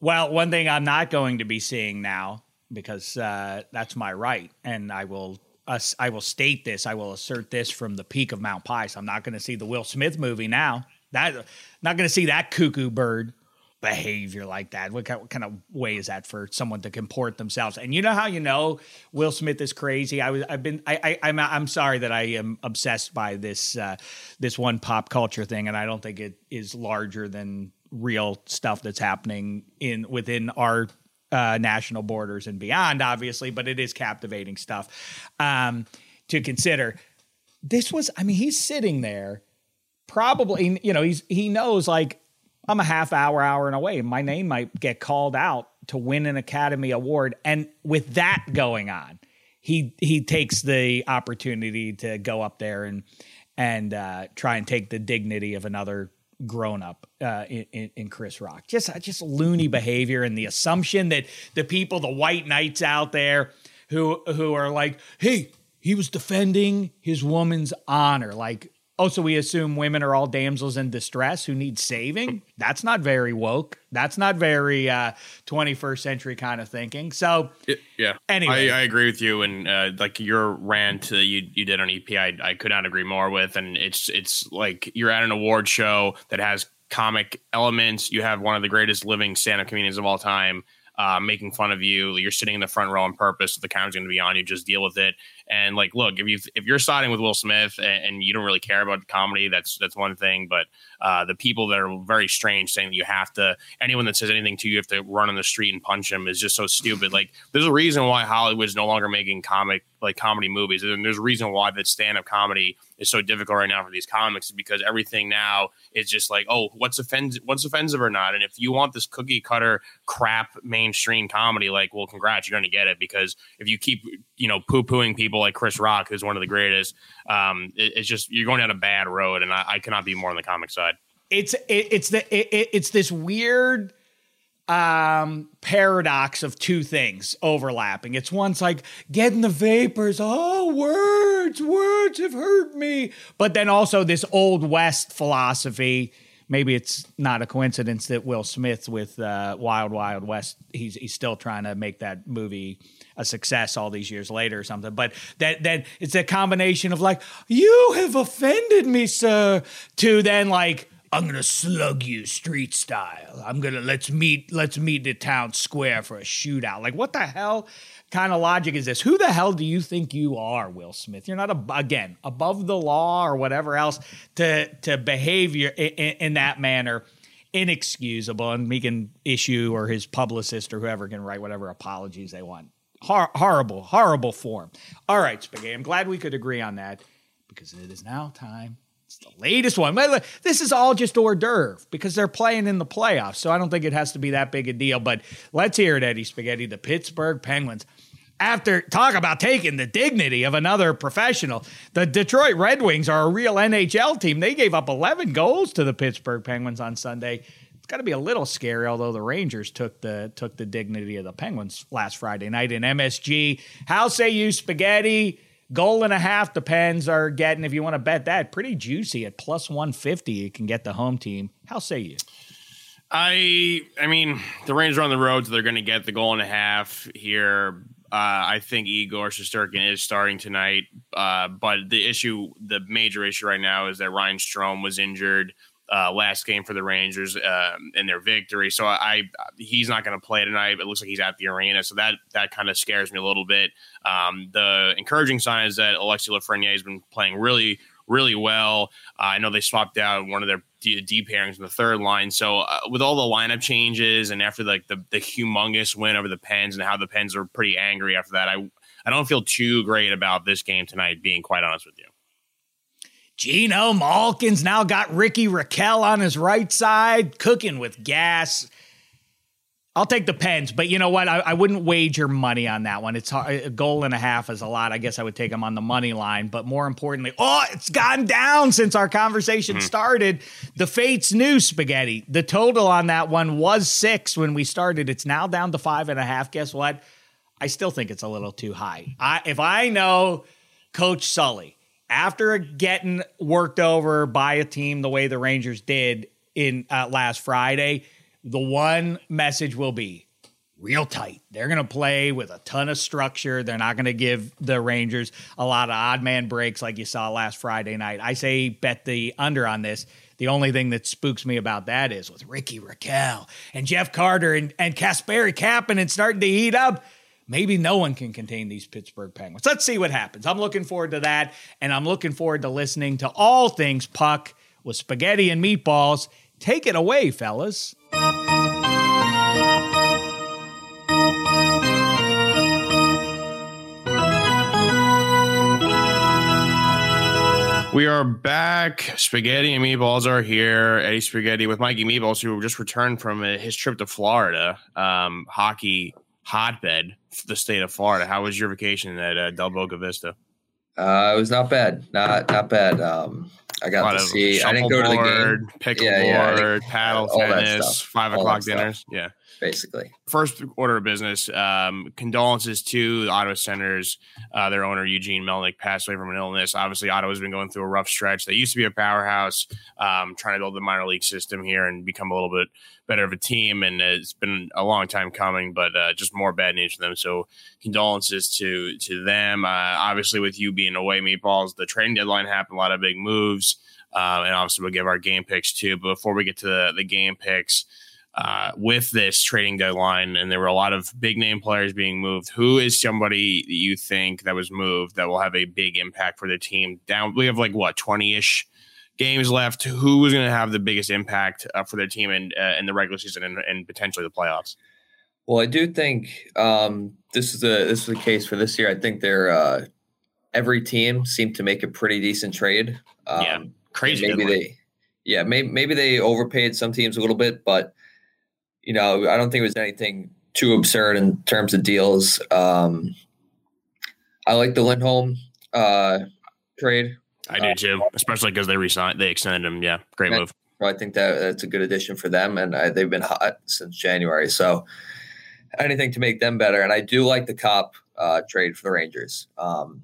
Well one thing i'm not going to be seeing now because uh, that's my right and i will I will state this. I will assert this from the peak of Mount Pius. I'm not going to see the Will Smith movie now. That not going to see that cuckoo bird behavior like that. What kind, what kind, of way is that for someone to comport themselves? And you know how you know Will Smith is crazy. I was I've been I, I am I'm, I'm sorry that I am obsessed by this uh, this one pop culture thing, and I don't think it is larger than real stuff that's happening in within our uh, national borders and beyond, obviously, but it is captivating stuff um, to consider. This was, I mean, he's sitting there, probably, you know, he's he knows like I'm a half hour, hour and away. My name might get called out to win an Academy Award, and with that going on, he he takes the opportunity to go up there and and uh, try and take the dignity of another grown up uh, in, in, Chris Rock. Just just loony behavior and the assumption that the people, the white knights out there, who who are like, hey, he was defending his woman's honor. Like, oh, so we assume women are all damsels in distress who need saving? That's not very woke. That's not very uh, 21st century kind of thinking. So, yeah. Anyway, I, I agree with you. And uh, like your rant uh, you you did on EP, I, I could not agree more with. And it's it's like you're at an award show that has comic elements. You have one of the greatest living stand-up comedians of all time. Uh, making fun of you, you're sitting in the front row on purpose. The camera's going to be on you, just deal with it. And like, look, if you if you're siding with Will Smith and, and, you don't really care about comedy, that's that's one thing. But uh, the people that are very strange saying that you have to anyone that says anything to you, have to run on the street and punch them is just so stupid. Like, there's a reason why Hollywood's no longer making comic like comedy movies, and there's a reason why that stand up comedy is so difficult right now for these comics, because everything now is just like, oh, what's offensive, what's offensive or not. And if you want this cookie cutter crap mainstream comedy, like, well, congrats, you're going to get it because if you keep you know poo pooing people people like Chris Rock, who's one of the greatest, um, it, it's just you're going down a bad road, and I, I cannot be more on the comic side. It's it, it's the it, it's this weird um paradox of two things overlapping. It's once like getting the vapors, oh words, words have hurt me. But then also this old west philosophy. Maybe it's not a coincidence that Will Smith with uh, Wild Wild West, he's he's still trying to make that movie a success all these years later or something. But that that it's a combination of like, you have offended me, sir, to then like, I'm gonna slug you street style. I'm gonna let's meet let's meet at town square for a shootout. Like what the hell kind of logic is this? Who the hell do you think you are, Will Smith? You're not a, again above the law or whatever else to to behave in, in that manner inexcusable, and he can issue or his publicist or whoever can write whatever apologies they want. Hor- horrible, horrible form. All right, Spaghetti. I'm glad we could agree on that because it is now time. It's the latest one. This is all just hors d'oeuvre because they're playing in the playoffs. So I don't think it has to be that big a deal. But let's hear it, Eddie Spaghetti. The Pittsburgh Penguins after talk about taking the dignity of another professional. The Detroit Red Wings are a real NHL team. They gave up 11 goals to the Pittsburgh Penguins on Sunday. Got to be a little scary, although the Rangers took the took the dignity of the Penguins last Friday night in MSG. How say you, spaghetti? Goal and a half the Pens are getting, if you want to bet that, pretty juicy at plus 150. You can get the home team. How say you? I I mean, the Rangers are on the road, so they're going to get the goal and a half here. Uh, I think Igor Shesterkin is starting tonight, uh, but the issue, the major issue right now, is that Ryan Strome was injured uh, last game for the Rangers uh, in their victory. So I, he's not going to play tonight. It looks like he's at the arena, so that that kind of scares me a little bit. Um, the encouraging sign is that Alexis Lafreniere has been playing really really well. Uh, I know they swapped out one of their D, pairings in the third line. So uh, with all the lineup changes and after like the the humongous win over the Pens and how the Pens are pretty angry after that, I I don't feel too great about this game tonight. Being quite honest with you. Geno Malkin's now got Ricky Rakell on his right side, cooking with gas. I'll take the Pens, but you know what? I, I, wouldn't wager money on that one. It's a goal and a half is a lot. I guess I would take them on the money line. But more importantly, oh, it's gone down since our conversation mm-hmm. started. The Fates new spaghetti. The total on that one was six when we started. It's now down to five and a half. Guess what? I still think it's a little too high. I, if I know Coach Sully after getting worked over by a team the way the Rangers did in uh, last Friday the one message will be real tight. They're going to play with a ton of structure. They're not going to give the Rangers a lot of odd man breaks like you saw last Friday night. I say bet the under on this. The only thing that spooks me about that is with Ricky Rakell and Jeff Carter and, and Kasperi and starting to heat up. Maybe no one can contain these Pittsburgh Penguins. Let's see what happens. I'm looking forward to that. And I'm looking forward to listening to all things puck with spaghetti and meatballs. Take it away, fellas. We are back. Spaghetti and Meatballs are here. Eddie Spaghetti with Mikey Meatballs, who just returned from his trip to Florida, um, hockey hotbed, the state of Florida. How was your vacation at uh, Del Boca Vista? Uh, it was not bad. Not not bad. Um, I got to see. I didn't go to the game. Pickleboard, yeah, yeah, paddle tennis, five o'clock dinners. Yeah, basically. First order of business. Um, condolences to the Ottawa Senators. Uh, their owner Eugene Melnyk passed away from an illness. Obviously, Ottawa's been going through a rough stretch. They used to be a powerhouse, um, trying to build the minor league system here and become a little bit better of a team. And it's been a long time coming, but uh, just more bad news for them. So condolences to to them. Uh, obviously, with you being away, meatballs, the trading deadline happened. A lot of big moves. Uh, and obviously, we'll give our game picks too. But before we get to the, the game picks, uh, with this trading deadline, and there were a lot of big name players being moved. Who is somebody that you think that was moved that will have a big impact for the team? Down, we have like what twenty ish games left. Who is going to have the biggest impact uh, for their team in uh, in the regular season and, and, potentially the playoffs? Well, I do think um, this is the this is the case for this year. I think they're uh, every team seemed to make a pretty decent trade. Um, yeah, crazy. Maybe they, yeah, maybe maybe they overpaid some teams a little bit, but you know, I don't think it was anything too absurd in terms of deals. Um, I like the Lindholm uh, trade. I do too, especially because they resigned, they extended him. Yeah, great move. I think that that's a good addition for them, and I, they've been hot since January. So anything to make them better. And I do like the Copp uh, trade for the Rangers. Um,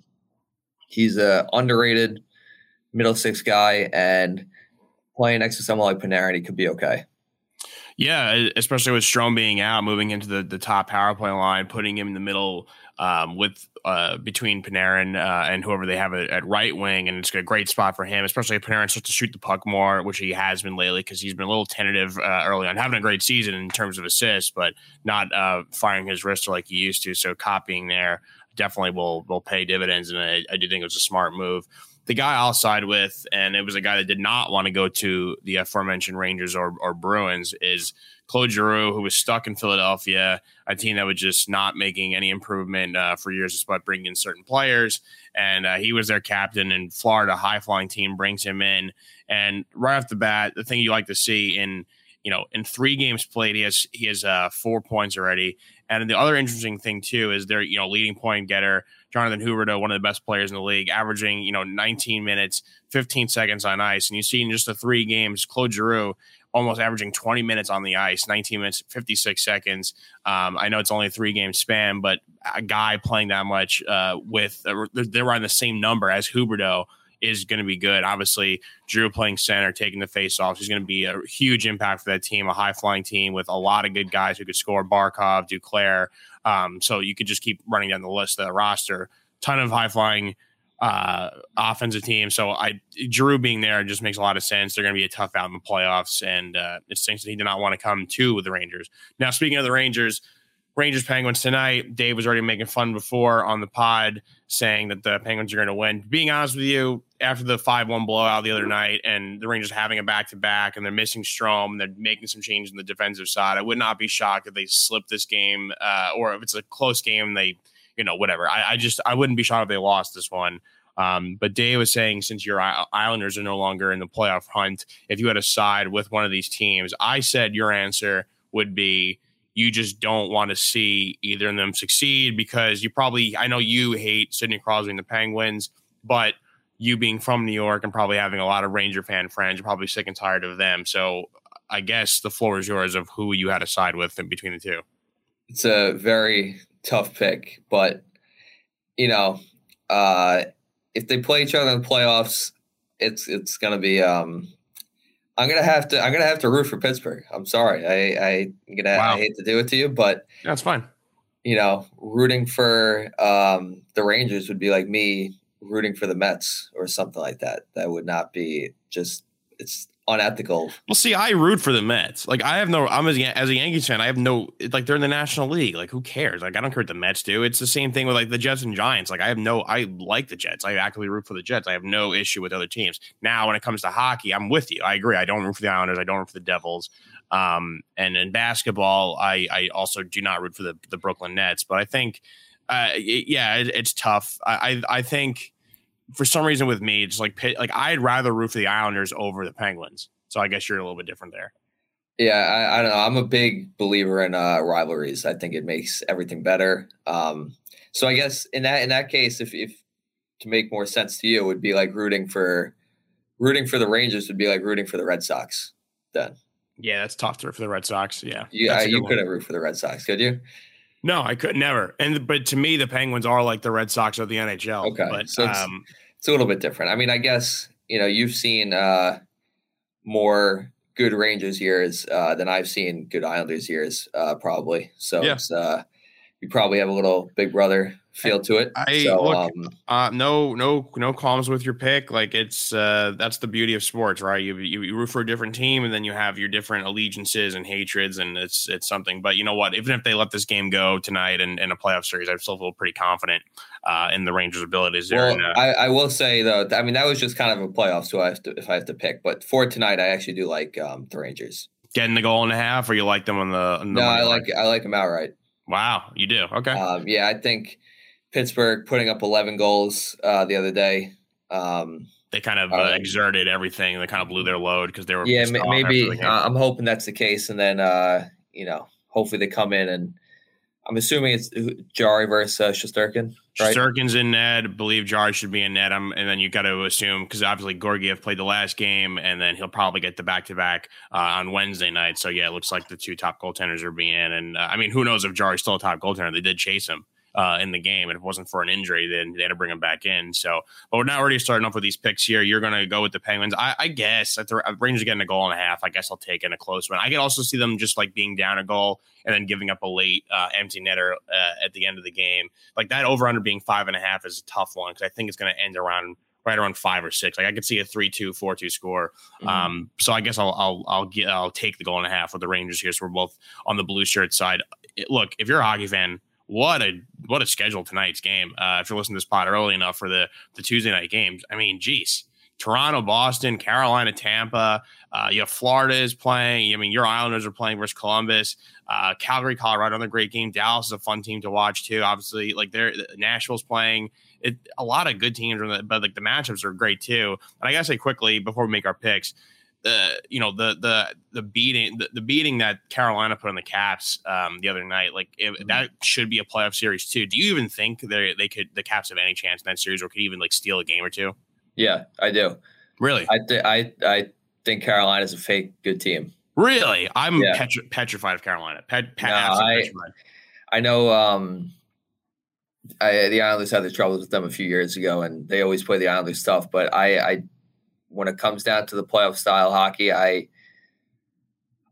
he's a underrated middle six guy, and playing next to someone like Panarin, he could be okay. Yeah, especially with Strome being out, moving into the, the top power play line, putting him in the middle um, with uh, between Panarin uh, and whoever they have at, at, right wing, and it's a great spot for him, especially if Panarin starts to shoot the puck more, which he has been lately because he's been a little tentative uh, early on, having a great season in terms of assists, but not uh, firing his wrist like he used to. So copying there, definitely will will pay dividends, and I, I do think it was a smart move. The guy I'll side with, and it was a guy that did not want to go to the aforementioned Rangers or, or Bruins, is Claude Giroux, who was stuck in Philadelphia, a team that was just not making any improvement uh, for years, despite bringing in certain players. And uh, he was their captain, and Florida, high flying team, brings him in. And right off the bat, the thing you like to see in you know, in three games played, he has he has uh, four points already. And the other interesting thing too is their you know leading point getter Jonathan Huberdeau, one of the best players in the league, averaging you know 19 minutes, 15 seconds on ice, and you see in just the three games, Claude Giroux almost averaging 20 minutes on the ice, 19 minutes, 56 seconds. Um, I know it's only a three game span, but a guy playing that much uh, with uh, they're on the same number as Huberdeau is going to be good. Obviously, Giroux playing center, taking the face off, is going to be a huge impact for that team, a high flying team with a lot of good guys who could score Barkov, Duclair. Um, so you could just keep running down the list of the roster. Ton of high flying uh, offensive team. So I Giroux being there just makes a lot of sense. They're going to be a tough out in the playoffs, and uh, it stinks that he did not want to come to the Rangers. Now, speaking of the Rangers, Rangers Penguins tonight. Dave was already making fun before on the pod, saying that the Penguins are going to win. Being honest with you, after the five one blowout the other night, and the Rangers having a back to back, and they're missing Strome, they're making some changes in the defensive side. I would not be shocked if they slip this game, uh, or if it's a close game, they, you know, whatever. I, I just I wouldn't be shocked if they lost this one. Um, but Dave was saying since your Islanders are no longer in the playoff hunt, if you had a side with one of these teams, I said your answer would be you just don't want to see either of them succeed because you probably I know you hate Sidney Crosby and the Penguins, but you being from New York and probably having a lot of Ranger fan friends, you're probably sick and tired of them. So I guess the floor is yours of who you had to side with in between the two. It's a very tough pick, but you know, uh, if they play each other in the playoffs, it's it's gonna be um, I'm gonna have to. I'm gonna have to root for Pittsburgh. I'm sorry. I, I am gonna. Wow. I hate to do it to you, but that's fine. You know, rooting for um, the Rangers would be like me rooting for the Mets or something like that. That would not be just. It's unethical. Well, see, I root for the Mets. Like, I have no. I'm as, as a Yankees fan. I have no. Like, they're in the National League. Like, who cares? Like, I don't care what the Mets do. It's the same thing with like the Jets and Giants. Like, I have no. I like the Jets. I actively root for the Jets. I have no issue with other teams. Now, when it comes to hockey, I'm with you. I agree. I don't root for the Islanders. I don't root for the Devils. Um, and in basketball, I I also do not root for the the Brooklyn Nets. But I think, uh, it, yeah, it, it's tough. I, I I think for some reason with me, just like like I'd rather root for the Islanders over the Penguins. So I guess you're a little bit different there. Yeah, I, I don't know. I'm a big believer in uh, rivalries. I think it makes everything better. Um, so I guess in that in that case, if, if to make more sense to you, would be like rooting for rooting for the Rangers would be like rooting for the Red Sox. Then. Yeah, that's tough to root for the Red Sox. Yeah, yeah, you couldn't root for the Red Sox, could you? No, I could never. And but to me, the Penguins are like the Red Sox of the NHL. Okay, but so it's, um, it's, a little bit different. I mean, I guess you know you've seen uh, more good Rangers years uh, than I've seen good Islanders years, uh, probably. So yeah. it's uh, you probably have a little Big Brother feel to it. I so, look, um, uh, no, no, no qualms with your pick. Like it's uh, that's the beauty of sports, right? You, you, you root for a different team, and then you have your different allegiances and hatreds, and it's it's something. But you know what? Even if they let this game go tonight in, in a playoff series, I still feel pretty confident uh, in the Rangers' abilities there. Well, and, uh, I, I, will say though, I mean that was just kind of a playoff, so I have to if I have to pick. But for tonight, I actually do like um, the Rangers getting the goal and a half, or you like them on the, on the no, I like I like them outright. Wow, you do okay. Um, yeah, I think Pittsburgh putting up 11 goals uh, the other day. Um, they kind of uh, exerted everything. They kind of blew their load because they were. Yeah, maybe. Uh, I'm hoping that's the case, and then uh, you know, hopefully they come in and I'm assuming it's Jarry versus uh, Shesterkin. Right? Shesterkin's in net. I believe Jarry should be in net. I'm, and then you've got to assume because obviously Georgiev played the last game, and then he'll probably get the back to back on Wednesday night. So yeah, it looks like the two top goaltenders are being in. And uh, I mean, who knows if Jarry's still a top goaltender? They did chase him uh, in the game. And if it wasn't for an injury, then they had to bring him back in. So, but we're not already starting off with these picks here. You're going to go with the Penguins. I, I guess at the uh, Rangers getting a goal and a half, I guess I'll take in a close one. I can also see them just like being down a goal and then giving up a late uh, empty netter uh, at the end of the game. Like that over under being five and a half is a tough one because I think it's going to end around right around five or six. Like I could see a 3-2, 4-2 score. Mm-hmm. Um, so I guess I'll I'll I'll get I'll take the goal and a half with the Rangers here. So we're both on the blue shirt side. It, look, if you're a hockey fan, what a what a schedule tonight's game. Uh, if you're listening to this pod early enough for the the Tuesday night games, I mean, geez, Toronto, Boston, Carolina, Tampa. Uh, you have Florida is playing. I mean, your Islanders are playing versus Columbus. Uh, Calgary, Colorado, another great game. Dallas is a fun team to watch too. Obviously, like they're Nashville's playing. It, a lot of good teams, but like the matchups are great too. And I gotta say quickly before we make our picks, the you know the the the beating the, the beating that Carolina put on the Caps um, the other night, like it, mm-hmm. that should be a playoff series too. Do you even think they they could the Caps have any chance in that series, or could even like steal a game or two? Yeah, I do. Really, I th- I I think Carolina's a fake good team. Really, I'm yeah. petri- petrified of Carolina. Pet, pet, no, I, I know. Um, I, the Islanders had their troubles with them a few years ago, and they always play the Islanders tough. But I, I when it comes down to the playoff style hockey, I,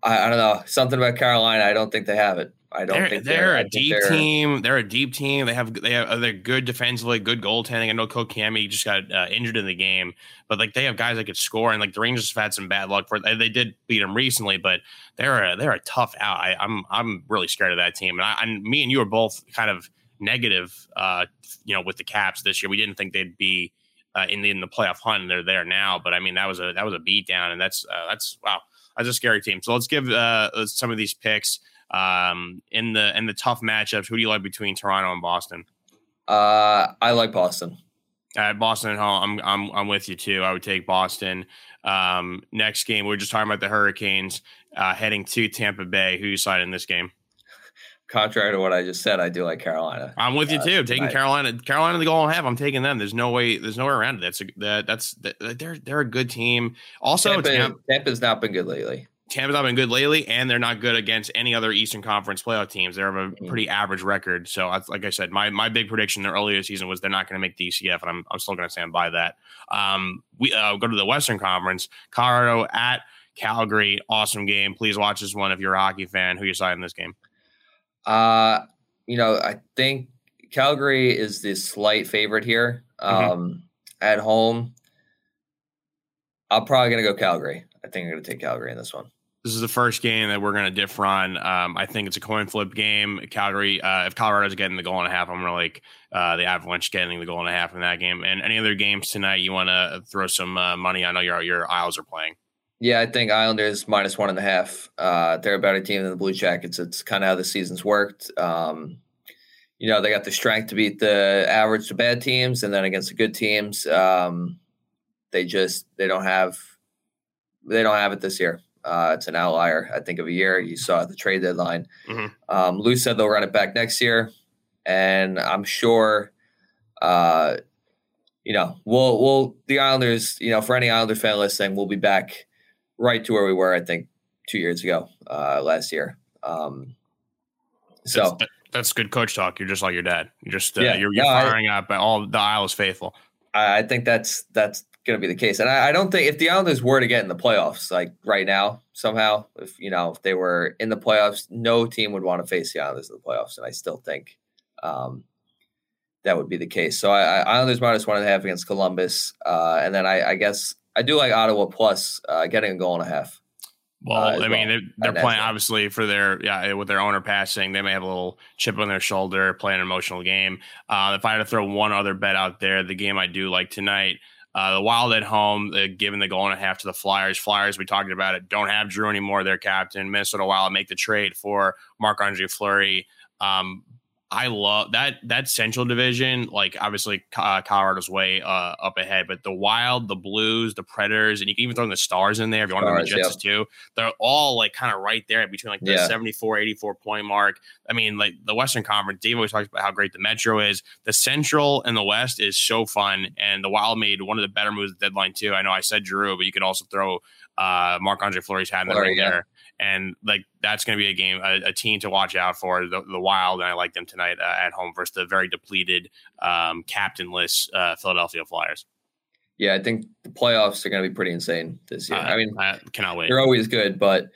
I, I don't know something about Carolina. I don't think they have it. I don't they're, think they're, they're a deep they're, team. They're a deep team. They have they have they're good defensively, good goaltending. I know Kotkaniemi just got uh, injured in the game, but like they have guys that could score. And like the Rangers have had some bad luck for it. They did beat them recently, but they're a, they're a tough out. I, am I'm, I'm really scared of that team. And, I, and me and you are both kind of negative, uh, you know, with the Caps this year. We didn't think they'd be uh, in the in the playoff hunt. And they're there now, but I mean that was a that was a beatdown, and that's uh, that's wow, that's a scary team. So let's give uh, some of these picks um, in the in the tough matchups. Who do you like between Toronto and Boston? Uh, I like Boston. At Boston at home, I'm I'm I'm with you too. I would take Boston. Um, next game, we are just talking about the Hurricanes uh, heading to Tampa Bay. Who you side in this game? Contrary to what I just said, I do like Carolina. I'm with you uh, too. Taking Carolina. Carolina the goal and half. I'm taking them. There's no way. There's nowhere around it. That's a, that, that's that, they're they're a good team. Also, Tampa, Tampa, Tampa's not been good lately. Tampa's not been good lately, and they're not good against any other Eastern Conference playoff teams. They have a mm-hmm. pretty average record. So, like I said, my my big prediction in the earlier season was they're not going to make the ECF, and I'm I'm still going to stand by that. Um, we uh, go to the Western Conference, Colorado at Calgary, awesome game. Please watch this one if you're a hockey fan. Who you side in this game? Uh, you know, I think Calgary is the slight favorite here. Mm-hmm. Um, at home, I'm probably going to go Calgary. I think I'm going to take Calgary in this one. This is the first game that we're going to differ on. Um, I think it's a coin flip game. Calgary, uh, if Colorado's getting the goal and a half, I'm to like uh, the Avalanche getting the goal and a half in that game. And any other games tonight you want to throw some uh, money? I know your your Isles are playing. Yeah, I think Islanders minus one and a half. Uh, they're a better team than the Blue Jackets. It's kind of how the season's worked. Um, you know, they got the strength to beat the average to bad teams, and then against the good teams, um, they just they don't have they don't have it this year. Uh, it's an outlier, I think, of a year. You saw at the trade deadline. Mm-hmm. Um, Lou said they'll run it back next year, and I'm sure, uh, you know, we'll we'll the Islanders. You know, for any Islander fan listening, we'll be back right to where we were. I think two years ago, uh, last year. Um, so that's, that's, good coach talk. You're just like your dad. You're just uh, yeah, you're, you're no, firing I, up all the Isles faithful. I think that's that's going to be the case. And I, I, don't think if the Islanders were to get in the playoffs, like right now, somehow, if you know, if they were in the playoffs, no team would want to face the Islanders in the playoffs. And I still think um, that would be the case. So I, I, Islanders minus one and a half against Columbus, uh, and then I, I, guess I do like Ottawa plus uh, getting a goal and a half. Well, uh, I mean, they're, they're playing obviously for their yeah with their owner passing. They may have a little chip on their shoulder, playing an emotional game. Uh, if I had to throw one other bet out there, the game I do like tonight, uh, the Wild at home, uh, giving the goal and a half to the Flyers. Flyers, we talked about it, don't have Drew anymore, their captain. Minnesota Wild make the trade for Marc Andre Fleury. Um, I love that that Central Division. Like obviously, uh, Colorado's way uh, up ahead, but the Wild, the Blues, the Predators, and you can even throw in the Stars in there if you want to the Jets too. They're all like kind of right there between like the yeah. 74, 84 point mark. I mean, like the Western Conference. Dave always talks about how great the Metro is. The Central and the West is so fun, and the Wild made one of the better moves at the deadline too. I know I said Drew, but you could also throw uh, Marc Andre Fleury's hat in the ring yeah. there and like that's going to be a game, a, a, team to watch out for. The, the Wild, and I like them tonight uh, at home versus the very depleted, um, captainless uh, Philadelphia Flyers. Yeah, I think the playoffs are going to be pretty insane this year. Uh, I mean, I cannot wait. They're always good, but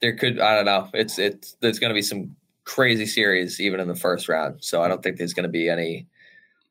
there could I don't know. It's it's there's going to be some crazy series even in the first round. So I don't think there's going to be any.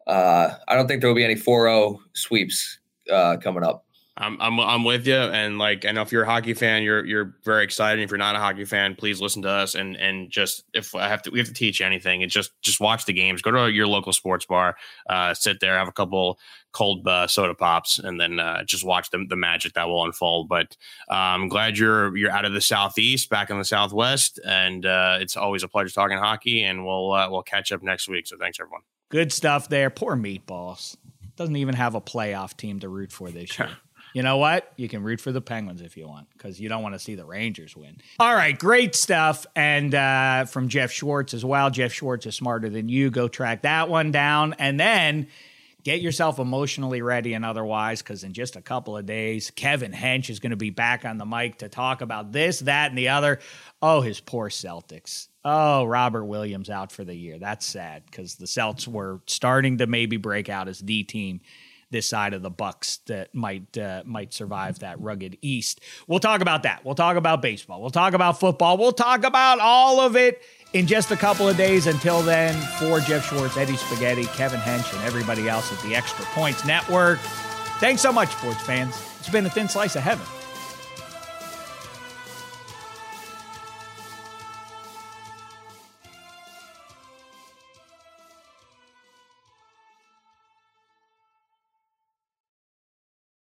Uh, I don't think there will be any 4-0 sweeps uh, coming up. I'm, I'm I'm with you, and like I know if you're a hockey fan, you're you're very excited. If you're not a hockey fan, please listen to us and and just if I have to, we have to teach you anything. It's just just watch the games. Go to your local sports bar, uh, sit there, have a couple cold uh, soda pops, and then uh, just watch the the magic that will unfold. But uh, I'm glad you're you're out of the southeast, back in the southwest, and uh, it's always a pleasure talking hockey. And we'll uh, we'll catch up next week. So thanks everyone. Good stuff there. Poor meatballs doesn't even have a playoff team to root for this year. You know what? You can root for the Penguins if you want because you don't want to see the Rangers win. All right, great stuff. And uh, from Geoff Schwartz as well. Geoff Schwartz is smarter than you. Go track that one down. And then get yourself emotionally ready and otherwise because in just a couple of days, Kevin Hench is going to be back on the mic to talk about this, that, and the other. Oh, his poor Celtics. Oh, Robert Williams out for the year. That's sad because the Celts were starting to maybe break out as the team this side of the Bucks that might uh, might survive that rugged East. We'll talk about that. We'll talk about baseball. We'll talk about football. We'll talk about all of it in just a couple of days. Until then, for Geoff Schwartz, Eddie Spaghetti, Kevin Hench, and everybody else at the Extra Points Network. Thanks so much, sports fans. It's been a thin slice of heaven.